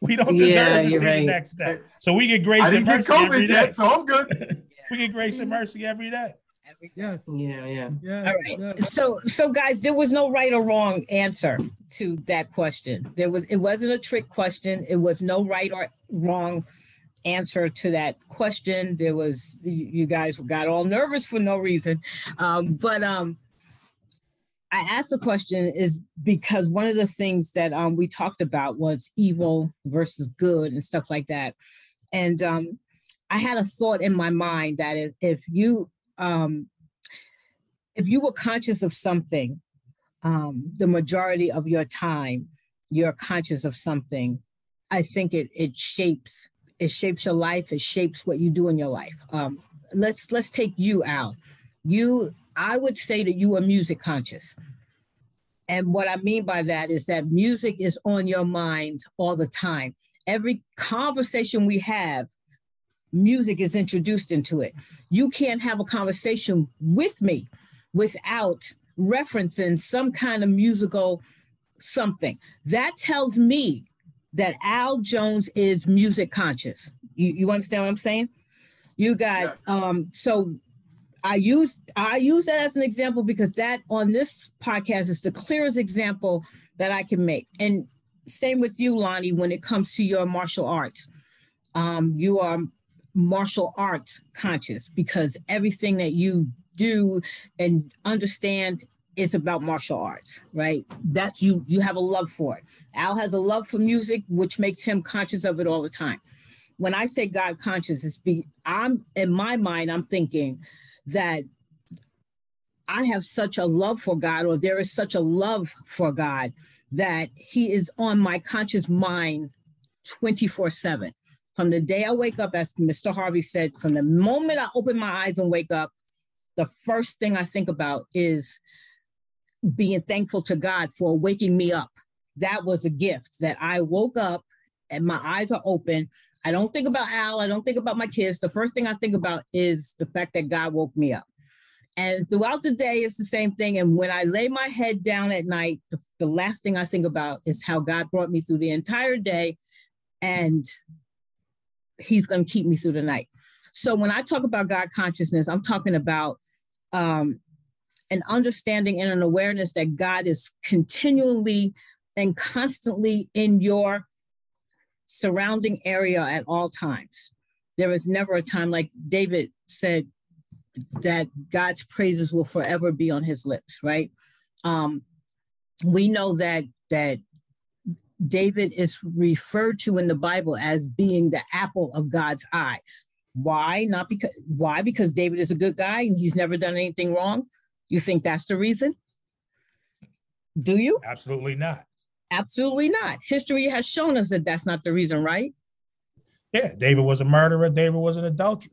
We don't deserve yeah, to see right. the next day. So we get grace and mercy every day. Yet, so I'm good. we get grace and mercy every day. Yes. Yeah, yeah. Yes. All right. Yes. So so guys, there was no right or wrong answer to that question. There was it wasn't a trick question. It was no right or wrong answer to that question. There was you guys got all nervous for no reason. Um, but um I asked the question is because one of the things that um, we talked about was evil versus good and stuff like that. And um, I had a thought in my mind that if, if you um, if you were conscious of something, um, the majority of your time, you're conscious of something I think it it shapes it shapes your life. It shapes what you do in your life. Um, let's let's take you out. You, I would say that you are music conscious. And what I mean by that is that music is on your mind all the time. Every conversation we have, music is introduced into it. You can't have a conversation with me without referencing some kind of musical something. That tells me that Al Jones is music conscious. You, you understand what I'm saying? You got um so I use I use that as an example because that on this podcast is the clearest example that I can make. And same with you, Lonnie, when it comes to your martial arts. Um, you are martial arts conscious because everything that you do and understand is about martial arts, right? That's you you have a love for it. Al has a love for music, which makes him conscious of it all the time. When I say God conscious, it's be I'm in my mind, I'm thinking that I have such a love for God, or there is such a love for God that He is on my conscious mind 24 7. From the day I wake up, as Mr. Harvey said, from the moment I open my eyes and wake up, the first thing I think about is being thankful to God for waking me up. That was a gift that I woke up and my eyes are open. I don't think about Al. I don't think about my kids. The first thing I think about is the fact that God woke me up. And throughout the day, it's the same thing. And when I lay my head down at night, the, the last thing I think about is how God brought me through the entire day. And He's going to keep me through the night. So when I talk about God consciousness, I'm talking about um, an understanding and an awareness that God is continually and constantly in your surrounding area at all times. There is never a time, like David said, that God's praises will forever be on his lips, right? Um, we know that that David is referred to in the Bible as being the apple of God's eye. Why? Not because why? Because David is a good guy and he's never done anything wrong. You think that's the reason? Do you? Absolutely not. Absolutely not. History has shown us that that's not the reason, right? Yeah, David was a murderer. David was an adulterer.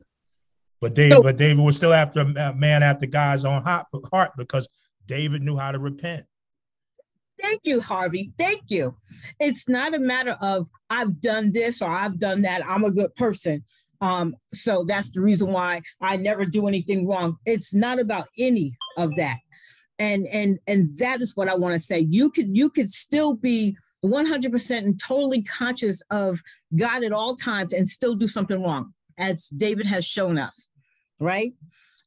But David, so, but David was still after a man after God's own heart because David knew how to repent. Thank you, Harvey. Thank you. It's not a matter of I've done this or I've done that. I'm a good person. Um, so that's the reason why I never do anything wrong. It's not about any of that. And and and that is what I want to say. You could you could still be 100% and totally conscious of God at all times and still do something wrong, as David has shown us, right?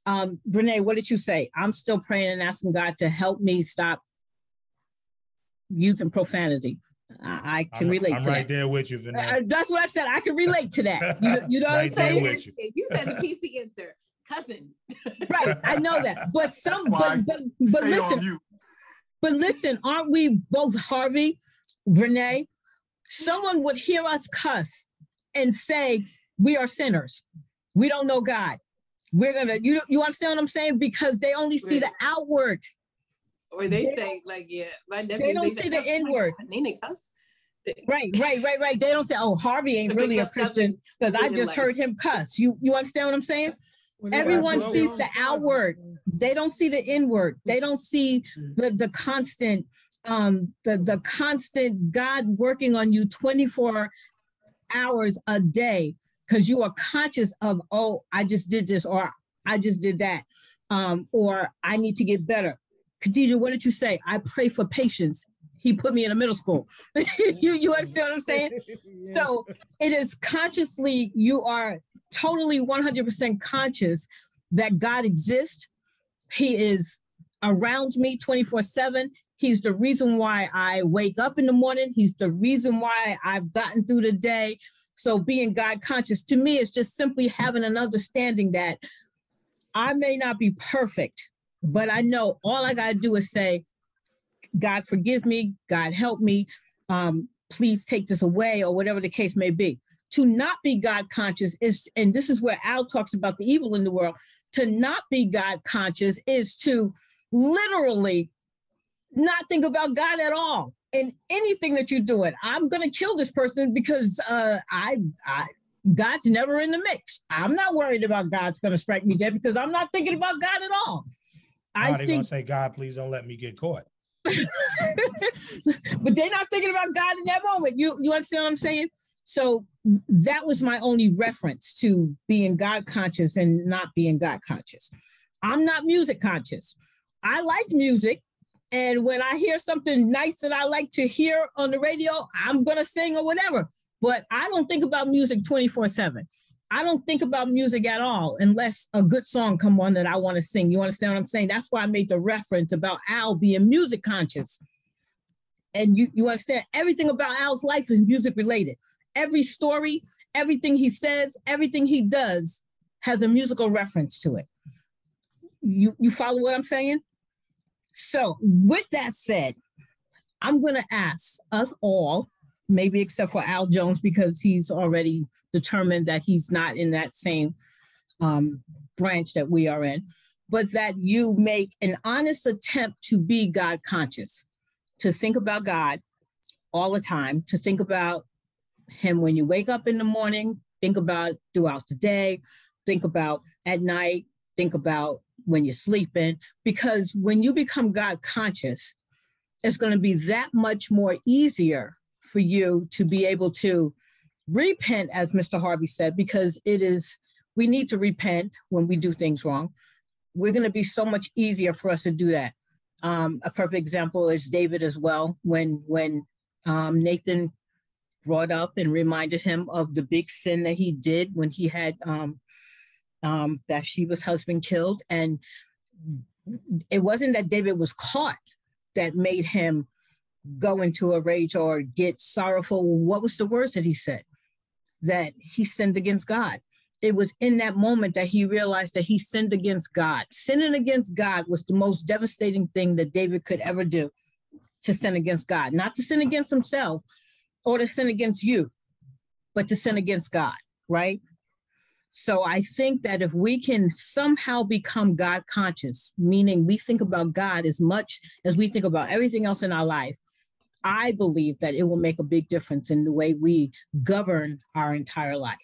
Um, Vernae, what did you say? I'm still praying and asking God to help me stop using profanity. I, I can I'm, relate I'm to right that. there with you, Vanessa. Uh, that's what I said. I can relate to that. You, you know right what I'm saying? with you. you said the PC answer, cousin. right, I know that. But some, but but, but listen, but listen, aren't we both Harvey, Vernae? Someone would hear us cuss and say we are sinners. We don't know God. We're gonna, you you understand what I'm saying? Because they only see the outward. Or they, they say like, yeah, my nephew. They don't see the inward. Nene cuss. Right, right, right, right. They don't say, "Oh, Harvey ain't really a Christian," because I just heard him cuss. You, you understand what I'm saying? Everyone sees the outward. They don't see the inward. They don't see the the constant, um, the the constant God working on you 24 hours a day because you are conscious of, oh, I just did this or I just did that, um, or I need to get better. Khadijah, what did you say? I pray for patience. He put me in a middle school. you, you understand what I'm saying? yeah. So it is consciously, you are totally 100% conscious that God exists. He is around me 24 7. He's the reason why I wake up in the morning. He's the reason why I've gotten through the day. So being God conscious to me is just simply having an understanding that I may not be perfect, but I know all I got to do is say, God forgive me, God help me, um, please take this away, or whatever the case may be. To not be God conscious is, and this is where Al talks about the evil in the world, to not be God conscious is to literally not think about God at all. in anything that you're doing. I'm gonna kill this person because uh, I, I God's never in the mix. I'm not worried about God's gonna strike me dead because I'm not thinking about God at all. I think gonna say, God, please don't let me get caught. but they're not thinking about God in that moment. You you understand what I'm saying? So that was my only reference to being God conscious and not being God conscious. I'm not music conscious. I like music. And when I hear something nice that I like to hear on the radio, I'm going to sing or whatever. But I don't think about music 24 7. I don't think about music at all unless a good song come on that I want to sing. You understand what I'm saying? That's why I made the reference about Al being music conscious. And you, you understand everything about Al's life is music related. Every story, everything he says, everything he does has a musical reference to it. You, you follow what I'm saying? So, with that said, I'm going to ask us all, maybe except for Al Jones, because he's already determined that he's not in that same um, branch that we are in, but that you make an honest attempt to be God conscious, to think about God all the time, to think about Him when you wake up in the morning, think about throughout the day, think about at night, think about when you're sleeping, because when you become God conscious, it's going to be that much more easier for you to be able to repent, as Mr. Harvey said, because it is, we need to repent when we do things wrong. We're going to be so much easier for us to do that. Um, a perfect example is David as well. When when um, Nathan brought up and reminded him of the big sin that he did when he had um, um, Bathsheba's husband killed. And it wasn't that David was caught that made him go into a rage or get sorrowful. What was the words that he said? That he sinned against God. It was in that moment that he realized that he sinned against God. Sinning against God was the most devastating thing that David could ever do to sin against God, not to sin against himself or to sin against you, but to sin against God, right? So I think that if we can somehow become God conscious, meaning we think about God as much as we think about everything else in our life, I believe that it will make a big difference in the way we govern our entire life.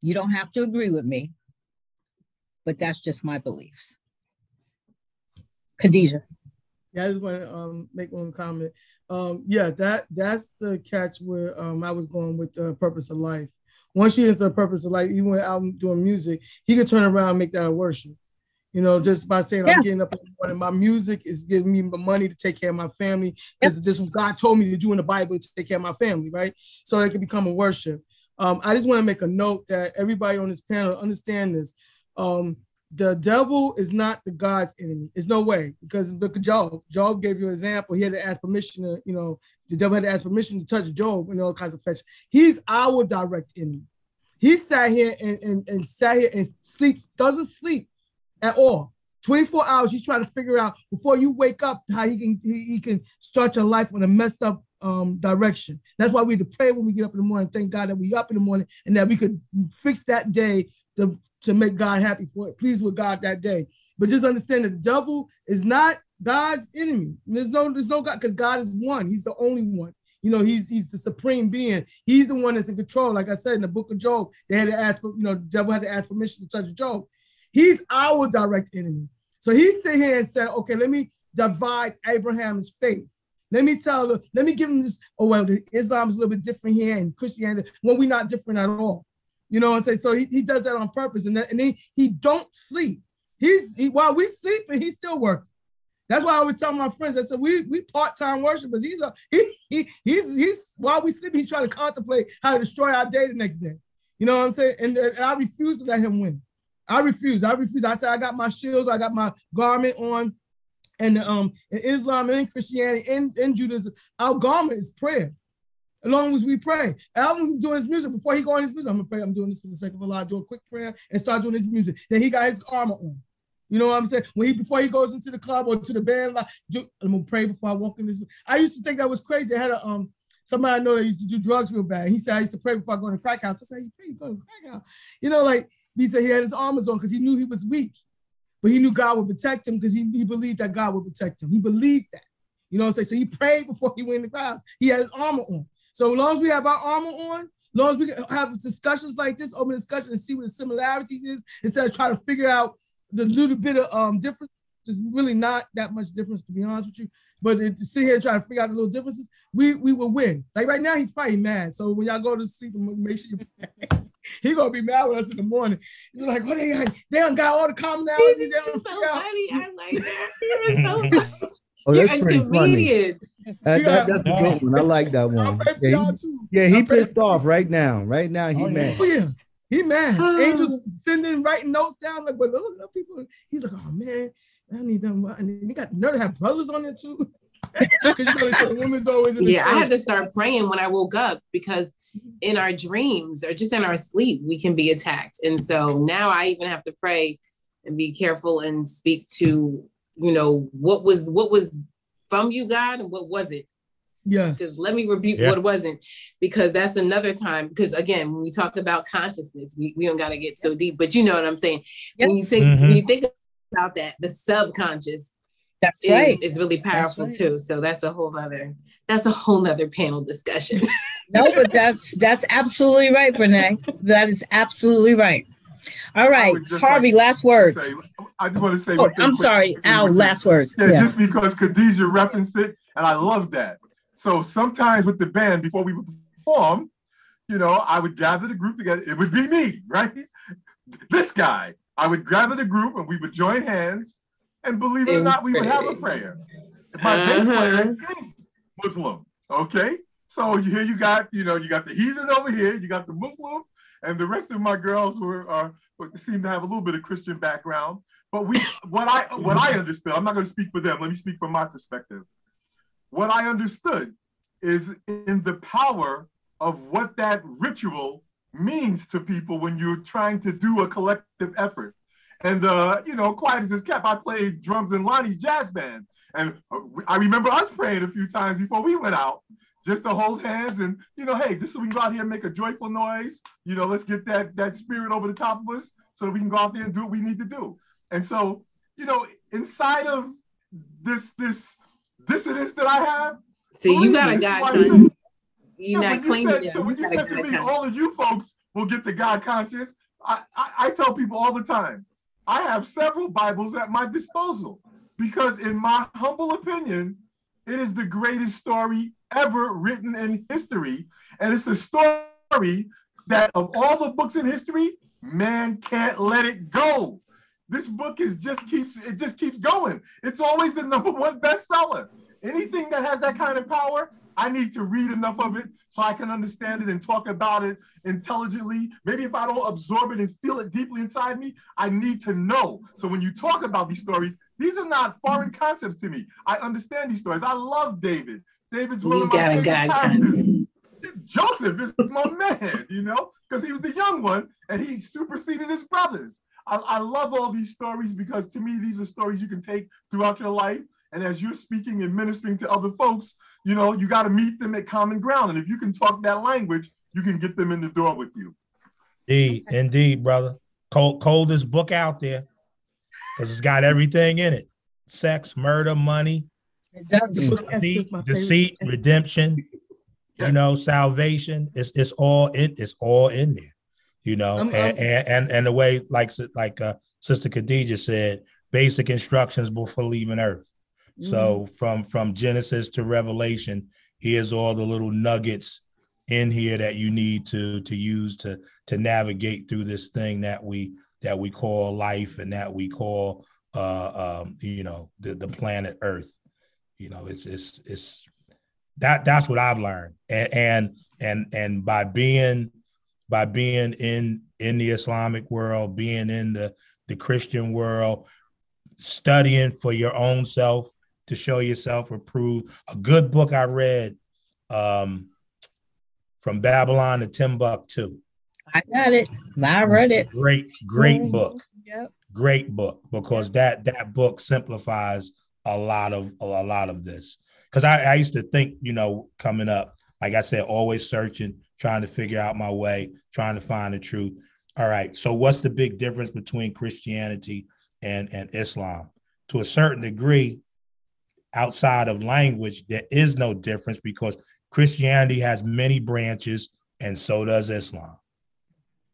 You don't have to agree with me, but that's just my beliefs. Khadijah. Yeah, I just want to um, make one comment. Um, yeah, that that's the catch where um, I was going with the purpose of life once you into the purpose of life, even when I'm doing music, he could turn around and make that a worship. You know, just by saying yeah. I'm getting up in the morning, my music is giving me the money to take care of my family. Because yep. this is what God told me to do in the Bible to take care of my family, right? So it can become a worship. Um, I just want to make a note that everybody on this panel understand this. Um, the devil is not the God's enemy. There's no way because look at Job. Job gave you an example. He had to ask permission to, you know, the devil had to ask permission to touch Job and all kinds of fetch. He's our direct enemy. He sat here and, and, and sat here and sleeps, doesn't sleep at all. 24 hours, he's trying to figure out before you wake up how he can he, he can start your life on a messed up um, direction. That's why we to pray when we get up in the morning. Thank God that we up in the morning and that we could fix that day to, to make God happy for it, please with God that day. But just understand the devil is not God's enemy. There's no, there's no God because God is one. He's the only one. You know, he's he's the supreme being. He's the one that's in control. Like I said in the book of Job, they had to ask, you know, the devil had to ask permission to touch Job. He's our direct enemy. So he sit here and said, okay, let me divide Abraham's faith. Let me tell them, let me give him this. Oh, well, Islam is a little bit different here and Christianity, well, we're not different at all. You know what I'm saying? So he, he does that on purpose. And, that, and he, he don't sleep. He's he, while we sleeping, he's still working. That's why I always tell my friends. I said we we part time worshipers. He's a he, he he's he's while we sleep, he's trying to contemplate how to destroy our day the next day. You know what I'm saying? And, and I refuse to let him win. I refuse. I refuse. I said I got my shields. I got my garment on. And um, in Islam and in Christianity and in Judaism, our garment is prayer. As long as we pray. I'm doing his music before he go on his music. I'm gonna pray. I'm doing this for the sake of Allah. Do a quick prayer and start doing his music. Then he got his armor on. You know what I'm saying? When he before he goes into the club or to the band, like I'm gonna pray before I walk in this. I used to think that was crazy. I had a um somebody I know that used to do drugs real bad. He said I used to pray before I go in the crack house. I said, you pray, you go to the crack house. You know, like he said he had his armors on because he knew he was weak, but he knew God would protect him because he, he believed that God would protect him. He believed that. You know what I'm saying? So he prayed before he went in the crowds. He had his armor on. So as long as we have our armor on, as long as we can have discussions like this, open discussion and see what the similarities is, instead of trying to figure out the little bit of um difference, there's really not that much difference to be honest with you. But to sit here and try to figure out the little differences, we we will win. Like right now, he's probably mad. So when y'all go to sleep, make sure you. he gonna be mad with us in the morning. He's like, what they got? They don't got all the commonalities. They don't so funny. I like that. so Oh, that's You're pretty funny. That, that, that's a good one. I like that one. Yeah, he, yeah, he pissed off right now. Right now, he oh, mad. Oh, yeah. He mad. Oh. Angels sending writing notes down like, but look at people. He's like, oh man, I need them. And they got none to have brothers on there too. you know, the woman's always yeah, I had to start praying when I woke up because in our dreams or just in our sleep, we can be attacked. And so now I even have to pray and be careful and speak to, you know, what was what was from you, God, and what wasn't. Yes. Because let me rebuke yeah. what wasn't, because that's another time. Because again, when we talk about consciousness, we, we don't got to get so deep, but you know what I'm saying. Yep. When you think mm-hmm. when you think about that, the subconscious that's is, right. is really powerful right. too. So that's a whole other that's a whole other panel discussion. no, but that's that's absolutely right, Vernae. That is absolutely right. All right, Harvey, like last words. Say, I just want to say. Oh, I'm sorry, Al. Last words. Yeah, yeah, just because Khadijah referenced it, and I love that. So sometimes with the band, before we would perform, you know, I would gather the group together. It would be me, right? This guy. I would gather the group, and we would join hands, and believe it or not, we would have a prayer. My uh-huh. bass player is Muslim. Okay, so here you got, you know, you got the heathen over here, you got the Muslim, and the rest of my girls were uh, seem to have a little bit of Christian background. But we, what I what I understood, I'm not going to speak for them. Let me speak from my perspective. What I understood is in the power of what that ritual means to people when you're trying to do a collective effort. And uh, you know, quiet as it's kept, I played drums in Lonnie's jazz band, and I remember us praying a few times before we went out, just to hold hands and you know, hey, just so we can go out here and make a joyful noise. You know, let's get that that spirit over the top of us so that we can go out there and do what we need to do. And so, you know, inside of this this dissidence that I have, see, you got a God. You're yeah, not claiming So when you, you said to me, all of you folks will get the God conscious. I, I, I tell people all the time, I have several Bibles at my disposal because, in my humble opinion, it is the greatest story ever written in history. And it's a story that, of all the books in history, man can't let it go. This book is just keeps it just keeps going. It's always the number one bestseller. Anything that has that kind of power, I need to read enough of it so I can understand it and talk about it intelligently. Maybe if I don't absorb it and feel it deeply inside me, I need to know. So when you talk about these stories, these are not foreign concepts to me. I understand these stories. I love David. David's one you of my favorite characters. Joseph is my man, you know, because he was the young one and he superseded his brothers. I, I love all these stories because to me, these are stories you can take throughout your life and as you're speaking and ministering to other folks, you know, you got to meet them at common ground. And if you can talk that language, you can get them in the door with you. Indeed, indeed, brother. Cold, coldest book out there because it's got everything in it: sex, murder, money, deceit, deceit redemption. You know, salvation. It's it's all in. It's all in there. You know, I'm, and, I'm, and and the way like like uh, Sister Khadijah said, basic instructions before leaving Earth. So mm-hmm. from from Genesis to Revelation, here's all the little nuggets in here that you need to to use to to navigate through this thing that we that we call life and that we call uh um you know the the planet Earth. You know, it's it's it's that that's what I've learned. And and and and by being by being in in the Islamic world, being in the the Christian world, studying for your own self, to show yourself approved. A good book I read um, from Babylon to Timbuktu. I got it. I read it. Great, great mm-hmm. book. Yep. Great book because that that book simplifies a lot of a lot of this. Because I, I used to think, you know, coming up, like I said, always searching, trying to figure out my way, trying to find the truth. All right. So what's the big difference between Christianity and, and Islam? To a certain degree, outside of language, there is no difference because Christianity has many branches, and so does Islam.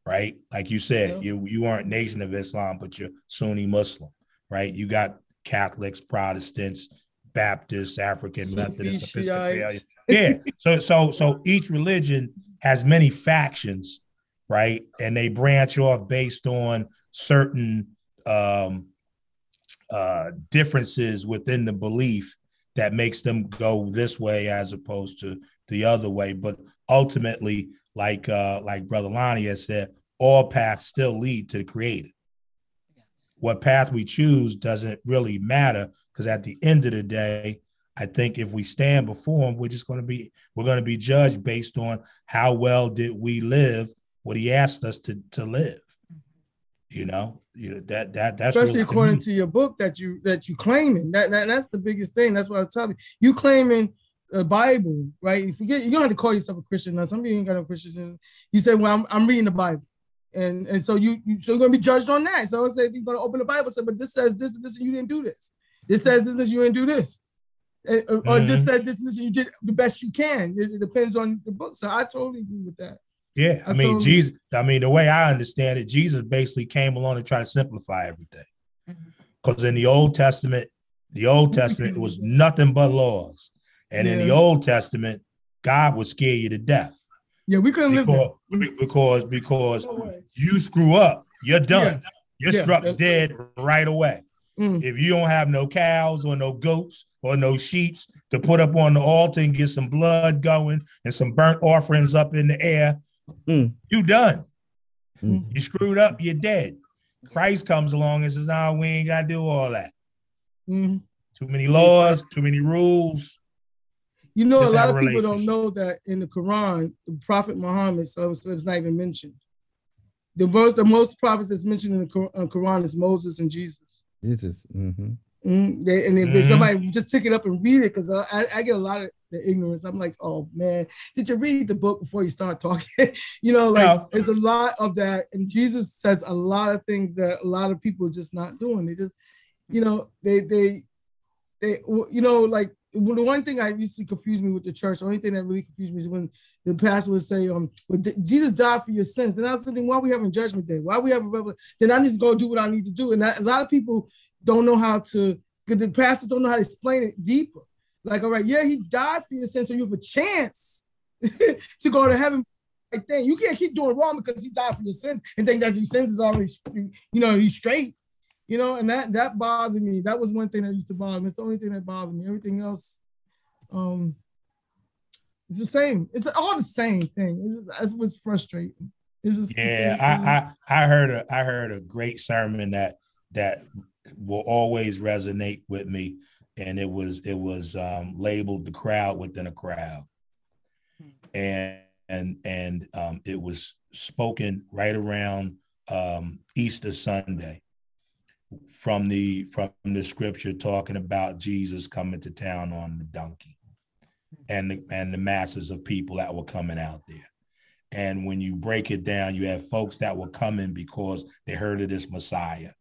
Right? Like you said, yeah. you you aren't Nation of Islam, but you're Sunni Muslim, right? You got Catholics, Protestants, Baptists, African Methodists, Episcopalian. Yeah. So so so each religion has many factions, right? And they branch off based on certain um uh differences within the belief that makes them go this way as opposed to the other way. But ultimately, like uh, like Brother Lonnie has said, all paths still lead to the creator. What path we choose doesn't really matter because at the end of the day, I think if we stand before him, we're just going to be we're going to be judged based on how well did we live what he asked us to to live. You know, you know that that that's especially really according to, to, your book that you that you claiming that, that that's the biggest thing. That's what I'm telling you. You claiming a Bible, right? You forget you don't have to call yourself a Christian now. Some people ain't got no Christian. You say, "Well, I'm, I'm reading the Bible," and and so you, you so you're gonna be judged on that. So I say you're gonna open the Bible, say, "But this says this, this, and you didn't do this. This says this, this you didn't do this." And, or, mm-hmm. this said this, this, and you did the best you can. It, it depends on the book. So I totally agree with that. Yeah, I, I mean, Jesus. I mean, the way I understand it, Jesus basically came along to try to simplify everything. Because mm-hmm. in the Old Testament, the Old Testament it was nothing but laws, and yeah. in the Old Testament, God would scare you to death. Yeah, we couldn't because, live because because no you screw up, you're done. Yeah. You're yeah, struck dead right away. Mm. If you don't have no cows or no goats or no sheep to put up on the altar and get some blood going and some burnt offerings up in the air, Mm. You done. Mm. You screwed up, you're dead. Christ comes along and says, No, nah, we ain't got to do all that. Mm. Too many laws, too many rules. You know, Just a lot of people don't know that in the Quran, the Prophet Muhammad so it's not even mentioned. The most, the most prophets that's mentioned in the uh, Quran is Moses and Jesus. Jesus. Mm-hmm. Mm, they, and if mm-hmm. somebody just pick it up and read it, because I, I, get a lot of the ignorance. I'm like, oh man, did you read the book before you start talking? you know, like no. there's a lot of that, and Jesus says a lot of things that a lot of people are just not doing. They just, you know, they they they you know like the one thing I used to confuse me with the church, the only thing that really confused me is when the pastor would say, um, well, Jesus died for your sins. And I was thinking, why are we having judgment day? Why are we having revelation? Then I need to go do what I need to do. And a lot of people don't know how to, because the pastors don't know how to explain it deeper. Like, all right, yeah, he died for your sins, so you have a chance to go to heaven. Like, then you can't keep doing wrong because he died for your sins and think that your sins is already, you know, he's straight. You know, and that that bothered me. That was one thing that used to bother me. It's the only thing that bothered me. Everything else, um, it's the same. It's all the same thing. It's, just, it's what's frustrating. It's just yeah, I, I I heard a I heard a great sermon that that will always resonate with me. And it was it was um, labeled the crowd within a crowd. And and and um, it was spoken right around um, easter sunday from the from the scripture talking about jesus coming to town on the donkey and the, and the masses of people that were coming out there. And when you break it down you have folks that were coming because they heard of this messiah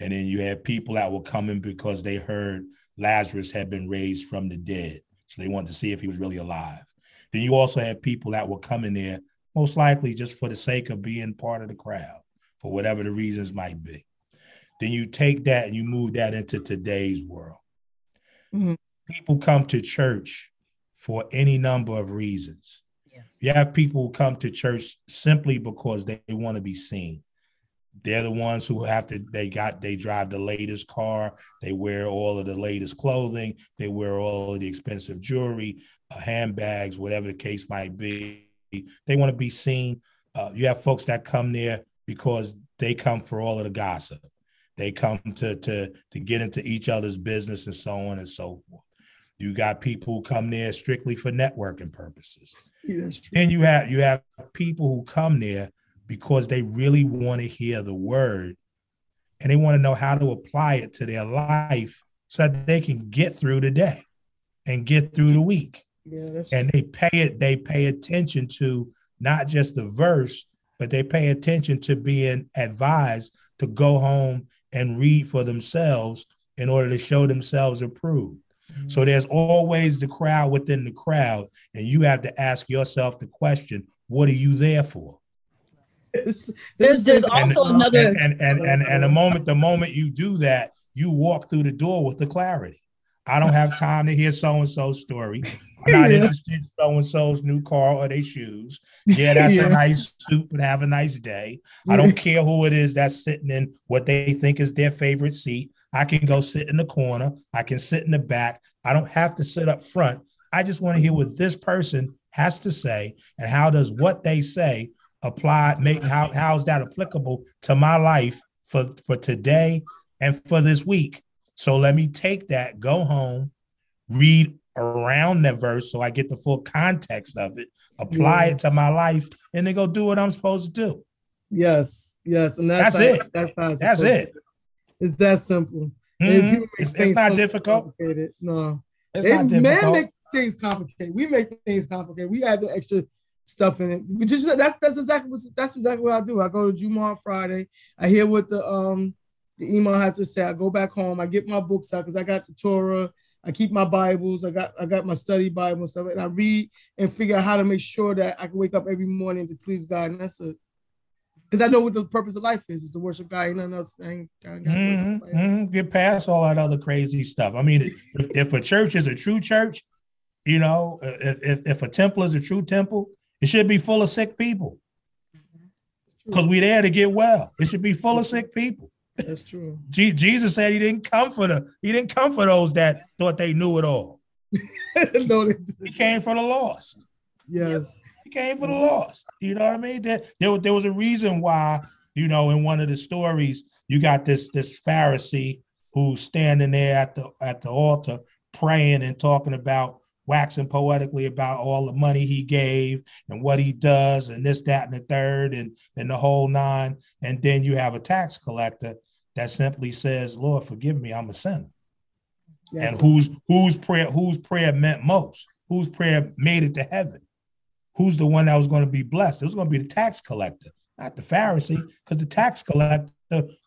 and then you had people that were coming because they heard Lazarus had been raised from the dead. So they wanted to see if he was really alive. Then you also had people that were coming there, most likely just for the sake of being part of the crowd, for whatever the reasons might be. Then you take that and you move that into today's world. Mm-hmm. People come to church for any number of reasons. Yeah. You have people who come to church simply because they, they want to be seen. They're the ones who have to, they got, they drive the latest car, they wear all of the latest clothing, they wear all of the expensive jewelry, uh, handbags, whatever the case might be. They want to be seen. Uh, you have folks that come there because they come for all of the gossip. They come to to to get into each other's business and so on and so forth. You got people who come there strictly for networking purposes. Yeah, then you have you have people who come there because they really want to hear the word and they want to know how to apply it to their life so that they can get through the day and get through the week. Yeah, and they pay it, they pay attention to not just the verse, but they pay attention to being advised to go home and read for themselves in order to show themselves approved. Mm-hmm. So there's always the crowd within the crowd, and you have to ask yourself the question: What are you there for? There's, there's also and, another and and, and and and the moment the moment you do that, you walk through the door with the clarity. I don't have time to hear so and so's story. I'm not yeah. interested in so and so's new car or their shoes. Yeah, that's yeah. a nice suit, but have a nice day. Yeah. I don't care who it is that's sitting in what they think is their favorite seat. I can go sit in the corner. I can sit in the back. I don't have to sit up front. I just want to hear what this person has to say and how does what they say apply, make how how is that applicable to my life for, for today and for this week. So let me take that, go home, read around that verse so I get the full context of it, apply yeah. it to my life, and then go do what I'm supposed to do. Yes, yes, and that's, that's how, it. That's, how that's it. It's that simple. Mm-hmm. It's, it's, not so difficult. No, it's they, not difficult. Man make things complicated. We make things complicated. We add the extra stuff in it. We just that's that's exactly what that's exactly what I do. I go to Juma on Friday. I hear what the um the imam has to say. I go back home. I get my books out because I got the Torah. I keep my Bibles. I got I got my study Bible and stuff, and I read and figure out how to make sure that I can wake up every morning to please God, and that's it because I know what the purpose of life is: is to worship God. Nothing else. Mm-hmm, mm-hmm. Get past all that other crazy stuff. I mean, if, if, a church is a true church, you know, if, if, if a temple is a true temple, it should be full of sick people. Because we're there to get well. It should be full of sick people. That's true. Jesus said he didn't come for the he didn't come for those that thought they knew it all. no, he came for the lost. Yes. He came for the lost. You know what I mean? There, there, there was a reason why, you know, in one of the stories, you got this this Pharisee who's standing there at the at the altar praying and talking about waxing poetically about all the money he gave and what he does and this, that, and the third, and, and the whole nine. And then you have a tax collector that simply says, Lord, forgive me, I'm a sinner. Yes. And whose whose prayer whose prayer meant most? Whose prayer made it to heaven? who's the one that was going to be blessed? It was going to be the tax collector, not the Pharisee, because the tax collector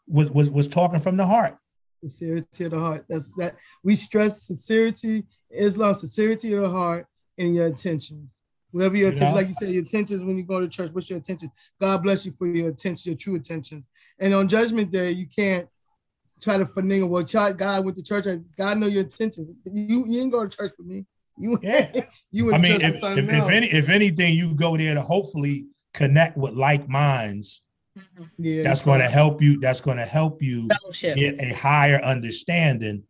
was, was was talking from the heart. Sincerity of the heart. That's that we stress sincerity, Islam, sincerity of the heart and your intentions. Whatever your you know? like you said, your intentions when you go to church, what's your intention? God bless you for your attention, your true intentions. And on judgment day, you can't try to finagle. Well, God went to church. God know your intentions. You, you didn't go to church for me. You, yeah. you went I mean, if, if, if, any, if anything, you go there to hopefully connect with like minds. Mm-hmm. Yeah, that's going to help you. That's going to help you Fellowship. get a higher understanding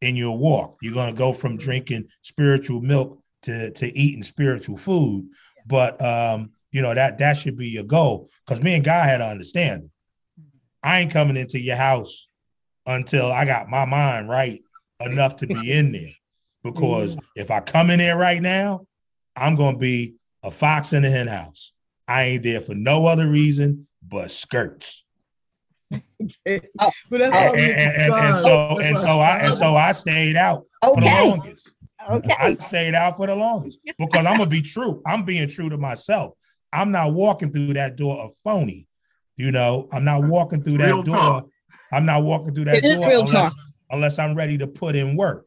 in your walk. You're going to go from drinking spiritual milk to to eating spiritual food. But um, you know that that should be your goal. Because me and God had an understanding. I ain't coming into your house until I got my mind right enough to be in there. Because mm-hmm. if I come in there right now, I'm gonna be a fox in the hen house. I ain't there for no other reason but skirts. okay. oh, but that's and, and, and, and, so and so I and so I stayed out okay. for the longest. Okay. I stayed out for the longest because I'm gonna be true. I'm being true to myself. I'm not walking through that door of phony. You know, I'm not walking through that real door. Talk. I'm not walking through that it door unless, unless I'm ready to put in work.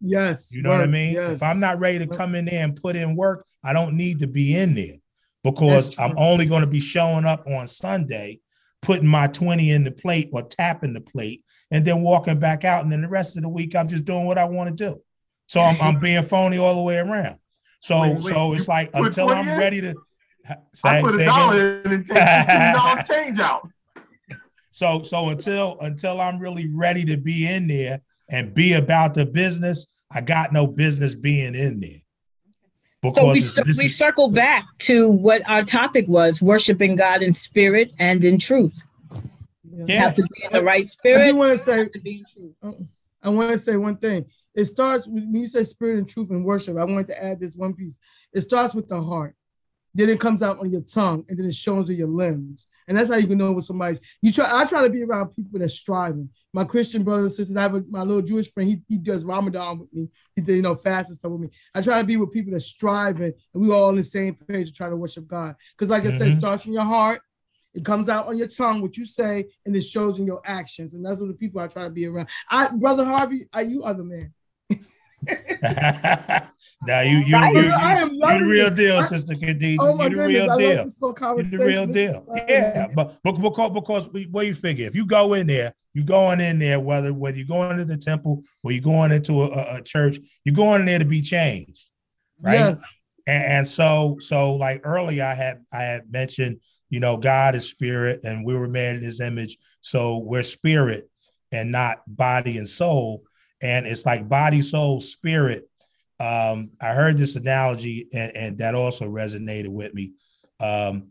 Yes. You know work, what I mean? Yes. If I'm not ready to come in there and put in work, I don't need to be in there because I'm only going to be showing up on Sunday, putting my 20 in the plate or tapping the plate, and then walking back out. And then the rest of the week, I'm just doing what I want to do. So I'm, I'm being phony all the way around. So wait, wait, so it's like until I'm in? ready to say, I put a dollar in and take dollars change out. So so until until I'm really ready to be in there and be about the business, I got no business being in there. Because so we, we is, circle back to what our topic was worshiping God in spirit and in truth. Yeah. Have to be in the right spirit. I do want to say, uh, I want to say one thing. It starts when you say spirit and truth and worship. I wanted to add this one piece. It starts with the heart. Then it comes out on your tongue, and then it shows on your limbs. And that's how you can know what somebody's. You try. I try to be around people that's striving. My Christian brothers and sisters. I have a, my little Jewish friend. He, he does Ramadan with me. He did you know fast and stuff with me. I try to be with people that's striving, and we all on the same page to try to worship God. Because like mm-hmm. I said, it mm-hmm. starts from your heart. It comes out on your tongue, what you say, and it shows in your actions. And that's what the people I try to be around. I, brother Harvey, I, you are the man. now you you you, you, you, you the real deal, Sister Khadijah. Oh you the goodness, real deal. You're the real deal. Yeah, but, but because because we what you figure if you go in there, you going in there whether whether you're going to the temple or you're going into a, a church, you're going in there to be changed, right? Yes. And, and so so like earlier, I had I had mentioned you know God is spirit and we were made in His image, so we're spirit and not body and soul and it's like body, soul, spirit. Um, I heard this analogy, and, and that also resonated with me. Um,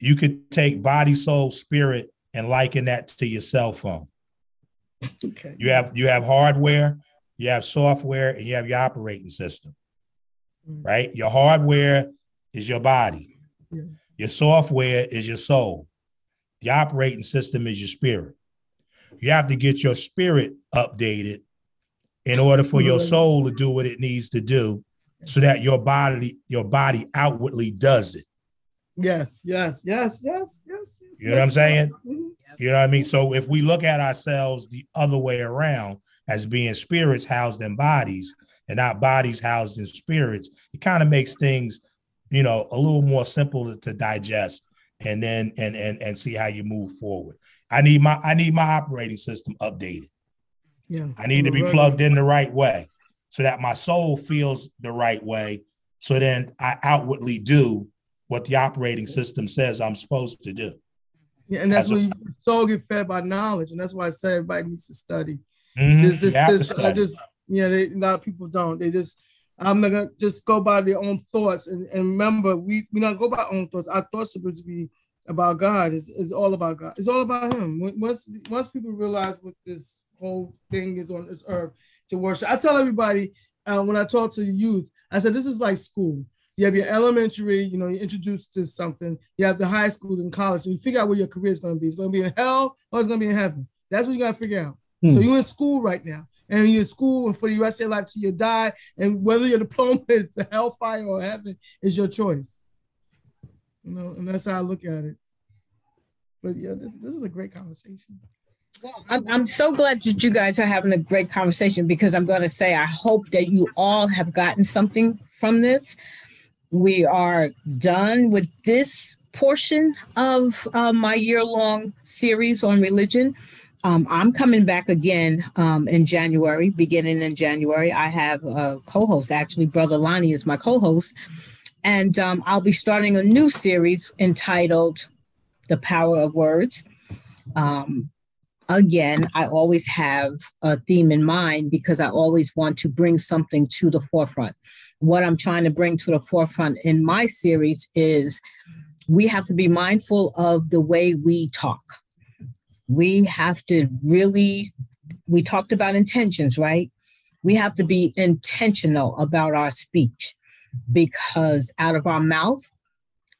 you could take body, soul, spirit, and liken that to your cell phone. Okay. You have you have hardware, you have software, and you have your operating system. Mm. Right? Your hardware is your body. Yeah. Your software is your soul. The operating system is your spirit. You have to get your spirit updated in order for your soul to do what it needs to do so that your body your body outwardly does it. Yes yes yes yes yes, you know what i'm saying? Mm-hmm. you know what i mean? So if we look at ourselves the other way around as being spirits housed in bodies and not bodies housed in spirits it kind of makes things you know a little more simple to, to digest and then and and and see how you move forward. I need my i need my operating system updated yeah. I need to be plugged in the right way so that my soul feels the right way. So then I outwardly do what the operating system says I'm supposed to do. Yeah, and that's when your soul get fed by knowledge, and that's why I say everybody needs to study. Mm-hmm. This, this, this, I just, yeah, they, a lot of people don't. They just, I'm not gonna just go by their own thoughts. And, and remember, we we not go by our own thoughts. Our thoughts are supposed to be about God. It's, it's all about God. It's all about Him. Once once people realize what this whole thing is on this earth to worship. I tell everybody uh, when I talk to the youth, I said this is like school. You have your elementary, you know, you're introduced to something. You have the high school and college, and you figure out where your career is going to be. It's going to be in hell or it's going to be in heaven. That's what you got to figure out. Hmm. So you're in school right now, and you're in school, and for the rest of your life till you die, and whether your diploma is to hellfire or heaven is your choice. You know, and that's how I look at it. But yeah, this, this is a great conversation. Well, I'm, I'm so glad that you guys are having a great conversation because I'm going to say I hope that you all have gotten something from this. We are done with this portion of uh, my year long series on religion. Um, I'm coming back again um, in January, beginning in January. I have a co host, actually, Brother Lonnie is my co host. And um, I'll be starting a new series entitled The Power of Words. Um, again, I always have a theme in mind because I always want to bring something to the forefront. What I'm trying to bring to the forefront in my series is we have to be mindful of the way we talk. We have to really, we talked about intentions, right? We have to be intentional about our speech because out of our mouth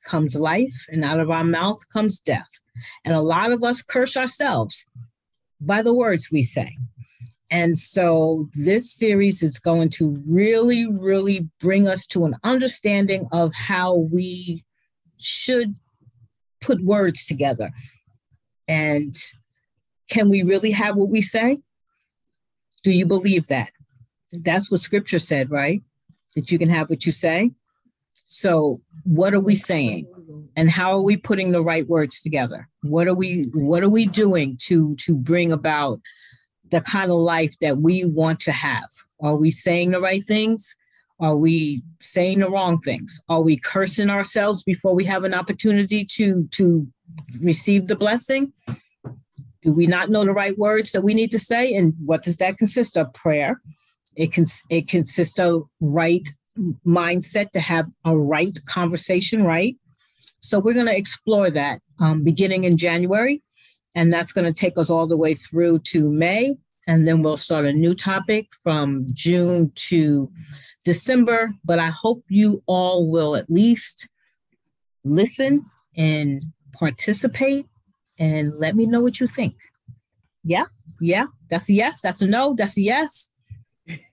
comes life and out of our mouth comes death. And a lot of us curse ourselves by the words we say. And so this series is going to really, really bring us to an understanding of how we should put words together. And can we really have what we say? Do you believe that? That's what scripture said, right? That you can have what you say. So, what are we saying? And how are we putting the right words together? What are we what are we doing to to bring about the kind of life that we want to have? Are we saying the right things? Are we saying the wrong things? Are we cursing ourselves before we have an opportunity to to receive the blessing? Do we not know the right words that we need to say? And what does that consist of? Prayer. It can it consists of right mindset to have a right conversation, right? So we're going to explore that um, beginning in January, and that's going to take us all the way through to May. And then we'll start a new topic from June to December. But I hope you all will at least listen and participate and let me know what you think. Yeah, yeah, that's a yes. That's a no. That's a yes.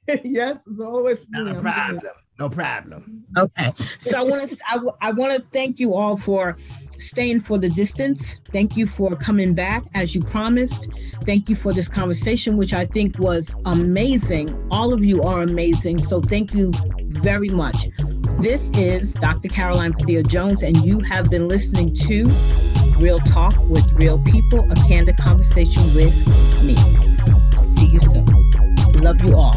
yes, it's always not a problem. No problem. Okay. So I want to I, I want to thank you all for staying for the distance. Thank you for coming back as you promised. Thank you for this conversation, which I think was amazing. All of you are amazing. So thank you very much. This is Dr. Caroline Padilla Jones, and you have been listening to Real Talk with Real People, a candid conversation with me. I'll see you soon. Love you all.